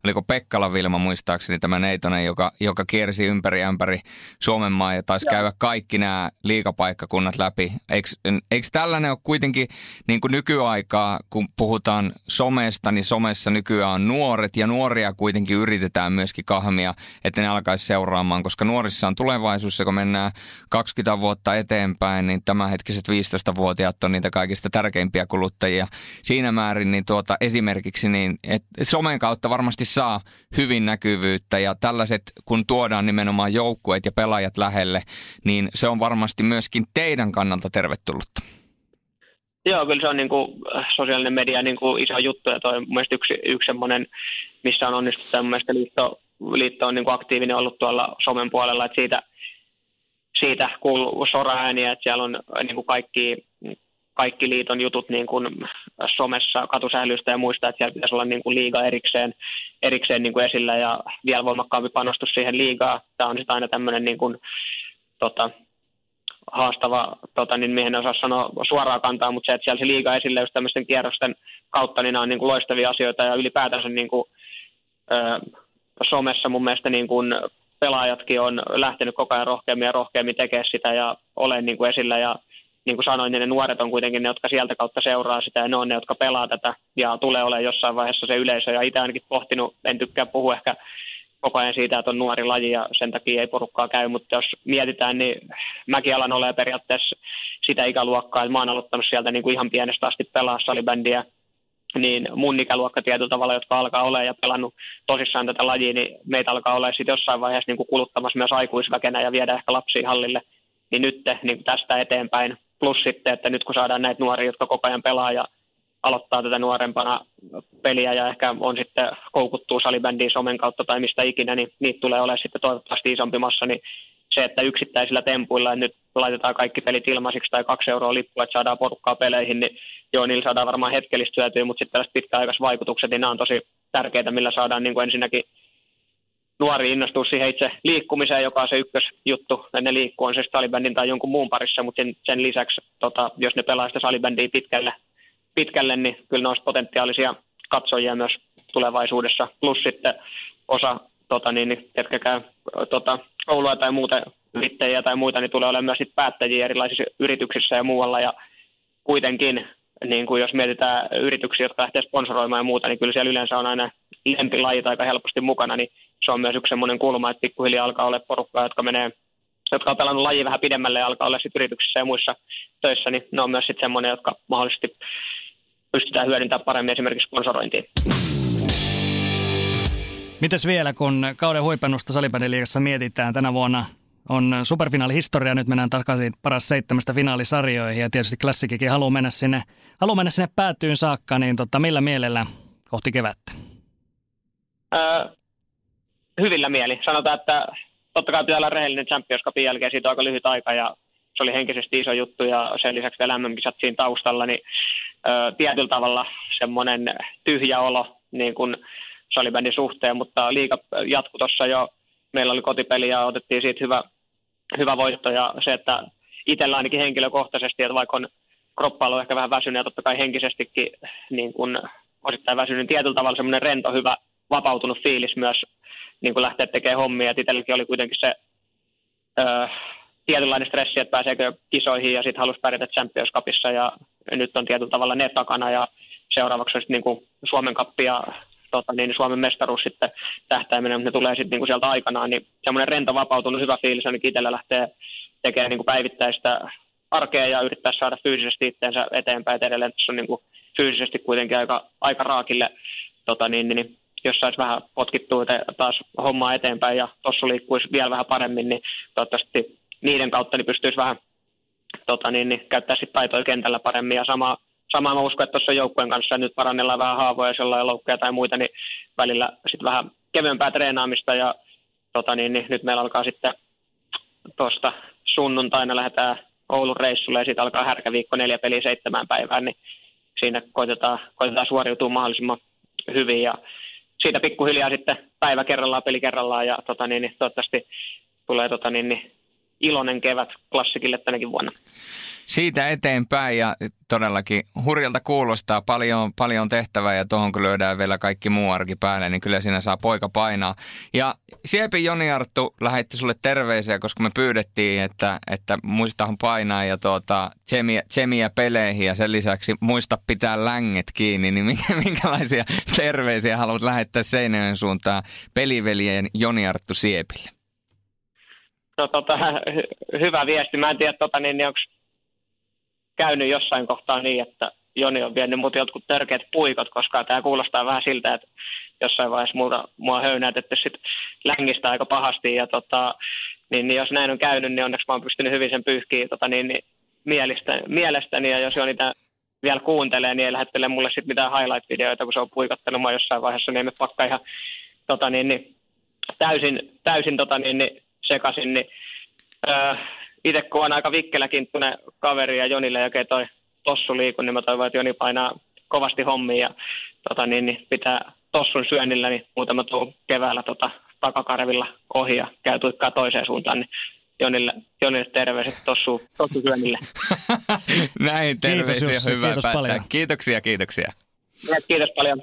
oliko Pekkala Vilma muistaakseni tämä Neitonen, joka, joka kiersi ympäri ämpäri Suomen maa ja taisi Joo. käydä kaikki nämä liikapaikkakunnat läpi. Eikö, eikö tällainen ole kuitenkin niin kuin nykyaikaa, kun puhutaan somesta, niin somessa nykyään on nuoret ja nuoria kuitenkin yritetään myöskin kahmia, että ne alkaisi seuraamaan, koska nuorissa on tulevaisuus, kun mennään 20 vuotta eteenpäin, niin tämänhetkiset 15-vuotiaat on niitä kaikista tärkeimpiä kuluttajia. Siinä määrin niin tuota, esimerkiksi niin, että somen kautta varmasti saa hyvin näkyvyyttä ja tällaiset, kun tuodaan nimenomaan joukkueet ja pelaajat lähelle, niin se on varmasti myöskin teidän kannalta tervetullutta. Joo, kyllä se on niin kuin sosiaalinen media niin kuin iso juttu ja toi on yksi, yksi semmoinen, missä on onnistuttu. Mun liitto, liitto on niin kuin aktiivinen ollut tuolla somen puolella, että siitä, siitä kuuluu sora-ääniä, että siellä on niin kuin kaikki kaikki liiton jutut niin kuin somessa, katusählystä ja muista, että siellä pitäisi olla niin kuin liiga erikseen, erikseen niin kuin esillä ja vielä voimakkaampi panostus siihen liigaa. Tämä on aina tämmöinen niin kuin, tota, haastava, tota, niin mihin en osaa sanoa suoraan kantaa, mutta se, että siellä se liiga esille just tämmöisten kierrosten kautta, niin nämä on niin kuin loistavia asioita ja ylipäätänsä niin kuin, ö, somessa mun mielestä niin kuin pelaajatkin on lähtenyt koko ajan rohkeammin ja rohkeammin tekemään sitä ja olen niin kuin esillä ja niin kuin sanoin, niin ne nuoret on kuitenkin ne, jotka sieltä kautta seuraa sitä ja ne on ne, jotka pelaa tätä ja tulee olemaan jossain vaiheessa se yleisö ja itse ainakin pohtinut, en tykkää puhua ehkä koko ajan siitä, että on nuori laji ja sen takia ei porukkaa käy, mutta jos mietitään, niin mäkin alan ole periaatteessa sitä ikäluokkaa, että mä oon aloittanut sieltä niin kuin ihan pienestä asti pelaa salibändiä, niin mun ikäluokka tietyllä tavalla, jotka alkaa olla ja pelannut tosissaan tätä lajia, niin meitä alkaa olla sitten jossain vaiheessa niin kuin kuluttamassa myös aikuisväkenä ja viedä ehkä lapsia hallille. Niin nyt niin tästä eteenpäin Plus sitten, että nyt kun saadaan näitä nuoria, jotka koko ajan pelaa ja aloittaa tätä nuorempana peliä ja ehkä on sitten koukuttuu salibändiin somen kautta tai mistä ikinä, niin niitä tulee olemaan sitten toivottavasti isompi massa, niin se, että yksittäisillä tempuilla, että nyt laitetaan kaikki pelit ilmaisiksi tai kaksi euroa lippua, että saadaan porukkaa peleihin, niin joo, niillä saadaan varmaan hetkellistä hyötyä, mutta sitten tällaiset pitkäaikaiset vaikutukset, niin nämä on tosi tärkeitä, millä saadaan niin kuin ensinnäkin nuori innostuu siihen itse liikkumiseen, joka on se ykkösjuttu. Ne liikkuu on se salibändin tai jonkun muun parissa, mutta sen, sen lisäksi, tota, jos ne pelaa sitä salibändiä pitkälle, pitkälle, niin kyllä ne olisi potentiaalisia katsojia myös tulevaisuudessa. Plus sitten osa, tota, niin, niin jotka käy tota, koulua tai muuta yrittäjiä tai muita, niin tulee olemaan myös päättäjiä erilaisissa yrityksissä ja muualla. Ja kuitenkin, niin kuin jos mietitään yrityksiä, jotka lähtee sponsoroimaan ja muuta, niin kyllä siellä yleensä on aina lempilajit aika helposti mukana, niin se on myös yksi semmoinen kulma, että pikkuhiljaa alkaa olla porukkaa, jotka menee jotka on pelannut laji vähän pidemmälle ja alkaa olla sitten yrityksissä ja muissa töissä, niin ne on myös sitten semmoinen, jotka mahdollisesti pystytään hyödyntämään paremmin esimerkiksi sponsorointiin. Mites vielä, kun kauden huipennusta salibändiliigassa mietitään tänä vuonna on superfinaalihistoria, nyt mennään takaisin paras seitsemästä finaalisarjoihin ja tietysti klassikikin haluaa mennä sinne, haluaa mennä sinne päätyyn saakka, niin tota, millä mielellä kohti kevättä? Öö, hyvillä mieli. Sanotaan, että totta kai pitää olla rehellinen Champions Cupin jälkeen, siitä on aika lyhyt aika ja se oli henkisesti iso juttu ja sen lisäksi vielä MM-kisat siinä taustalla, niin ö, tietyllä tavalla semmoinen tyhjä olo niin kuin salibändin suhteen, mutta liika jatkui tuossa jo, meillä oli kotipeli ja otettiin siitä hyvä, hyvä voitto ja se, että itsellä ainakin henkilökohtaisesti, että vaikka on kroppa ehkä vähän väsynyt ja totta kai henkisestikin niin kun osittain väsynyt, niin tietyllä tavalla semmoinen rento, hyvä, vapautunut fiilis myös niin kuin lähteä tekemään hommia. Et itselläkin oli kuitenkin se öö, tietynlainen stressi, että pääseekö kisoihin ja sitten halusi pärjätä Champions Cupissa ja nyt on tietyllä tavalla ne takana ja seuraavaksi on sitten niin Suomen kappi ja tota, niin Suomen mestaruus sitten tähtäimenä, mutta ne tulee sitten niin sieltä aikanaan, niin semmoinen rento vapautunut hyvä fiilis ainakin itsellä lähtee tekemään niin kuin päivittäistä arkea ja yrittää saada fyysisesti itseensä eteenpäin. Et edelleen tässä on niin kuin fyysisesti kuitenkin aika, aika raakille, tota niin, niin, jos saisi vähän potkittua taas hommaa eteenpäin ja tuossa liikkuisi vielä vähän paremmin, niin toivottavasti niiden kautta niin pystyisi vähän tota niin, niin, käyttää sitten taitoja kentällä paremmin. Ja sama, sama mä uskon, että tuossa joukkueen kanssa nyt parannellaan vähän haavoja, sellainen loukkuja tai muita, niin välillä sitten vähän kevyempää treenaamista ja tota niin, niin, nyt meillä alkaa sitten tuosta sunnuntaina lähdetään Oulun reissulle ja sitten alkaa härkäviikko neljä peliä seitsemään päivään, niin siinä koitetaan, koitetaan suoriutua mahdollisimman hyvin ja siitä pikkuhiljaa sitten päivä kerrallaan, peli kerrallaan ja tota niin, niin, toivottavasti tulee tota niin, niin, iloinen kevät klassikille tänäkin vuonna. Siitä eteenpäin ja todellakin hurjalta kuulostaa, paljon, paljon tehtävää ja tuohon kun lyödään vielä kaikki muu arki päälle, niin kyllä siinä saa poika painaa. Ja Siepi Joni Arttu lähetti sulle terveisiä, koska me pyydettiin, että, että muistahan painaa ja tuota, tsemiä, tsemiä peleihin ja sen lisäksi muista pitää länget kiinni, niin minkälaisia terveisiä haluat lähettää Seinäjoen suuntaan peliveljen Joni Arttu Siepille? No tota, hy- hyvä viesti. Mä en tiedä, tota, niin, niin onko käynyt jossain kohtaa niin, että Joni on vienyt mut jotkut törkeät puikot, koska tämä kuulostaa vähän siltä, että jossain vaiheessa muuta, mua höynäytetty sit längistä aika pahasti. Ja tota, niin, niin, jos näin on käynyt, niin onneksi mä oon pystynyt hyvin sen pyyhkiä tota, niin, niin, mielestä, mielestäni. Ja jos Joni tämän vielä kuuntelee, niin ei lähettele mulle sitten mitään highlight-videoita, kun se on puikottanut mua jossain vaiheessa, niin emme pakka ihan tota, niin, niin, täysin, täysin tota, niin, niin, sekaisin, niin öö, itse kun on aika vikkeläkin tuonne kaveri ja Jonille ja toi tossu liikun, niin mä toivon, että Joni painaa kovasti hommia ja tota, niin, niin pitää tossun syönnillä, niin muutama tuu keväällä tota, takakarvilla ohi ja käy tuikkaa toiseen suuntaan, niin Jonille, Jonille terveiset tossu, tossu syönnille. Näin terveisiä, kiitos, hyvää kiitos paljon. Kiitoksia, kiitoksia. Kiitos paljon.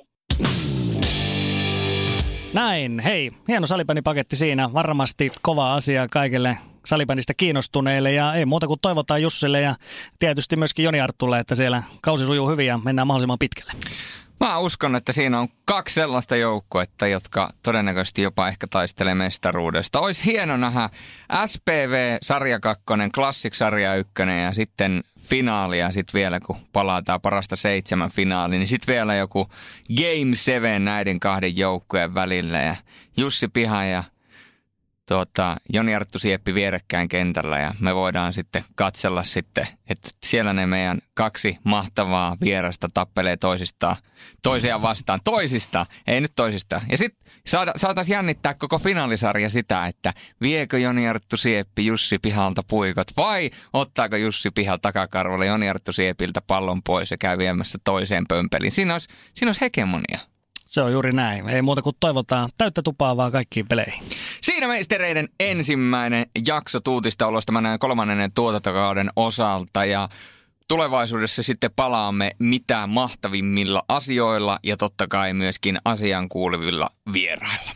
Näin, hei, hieno salibändipaketti siinä. Varmasti kova asia kaikille salibändistä kiinnostuneille ja ei muuta kuin toivotaan Jussille ja tietysti myöskin Joni Arttulle, että siellä kausi sujuu hyvin ja mennään mahdollisimman pitkälle. Mä uskon, että siinä on kaksi sellaista joukkuetta, jotka todennäköisesti jopa ehkä taistelee mestaruudesta. Olisi hieno nähdä SPV Sarja 2, Classic Sarja 1 ja sitten finaalia sitten vielä, kun palataan parasta seitsemän finaaliin, niin sitten vielä joku Game 7 näiden kahden joukkueen välillä ja Jussi Piha ja tuota, Joni Arttu Sieppi vierekkäin kentällä ja me voidaan sitten katsella sitten, että siellä ne meidän kaksi mahtavaa vierasta tappelee toisistaan, toisiaan vastaan. Toisista, ei nyt toisista. Ja sitten saada, saataisiin jännittää koko finaalisarja sitä, että viekö Joni Arttu Sieppi Jussi Pihalta puikot vai ottaako Jussi Pihal takakarvalle Joni Arttu Siepiltä pallon pois ja käy viemässä toiseen pömpeliin. Siinä olisi, siinä olisi hegemonia. Se on juuri näin. Ei muuta kuin toivotaan täyttä tupaa vaan kaikkiin peleihin. Siinä meistereiden ensimmäinen jakso tuutista olosta näen kolmannen tuotantokauden osalta ja tulevaisuudessa sitten palaamme mitä mahtavimmilla asioilla ja totta kai myöskin asian kuuluvilla vierailla.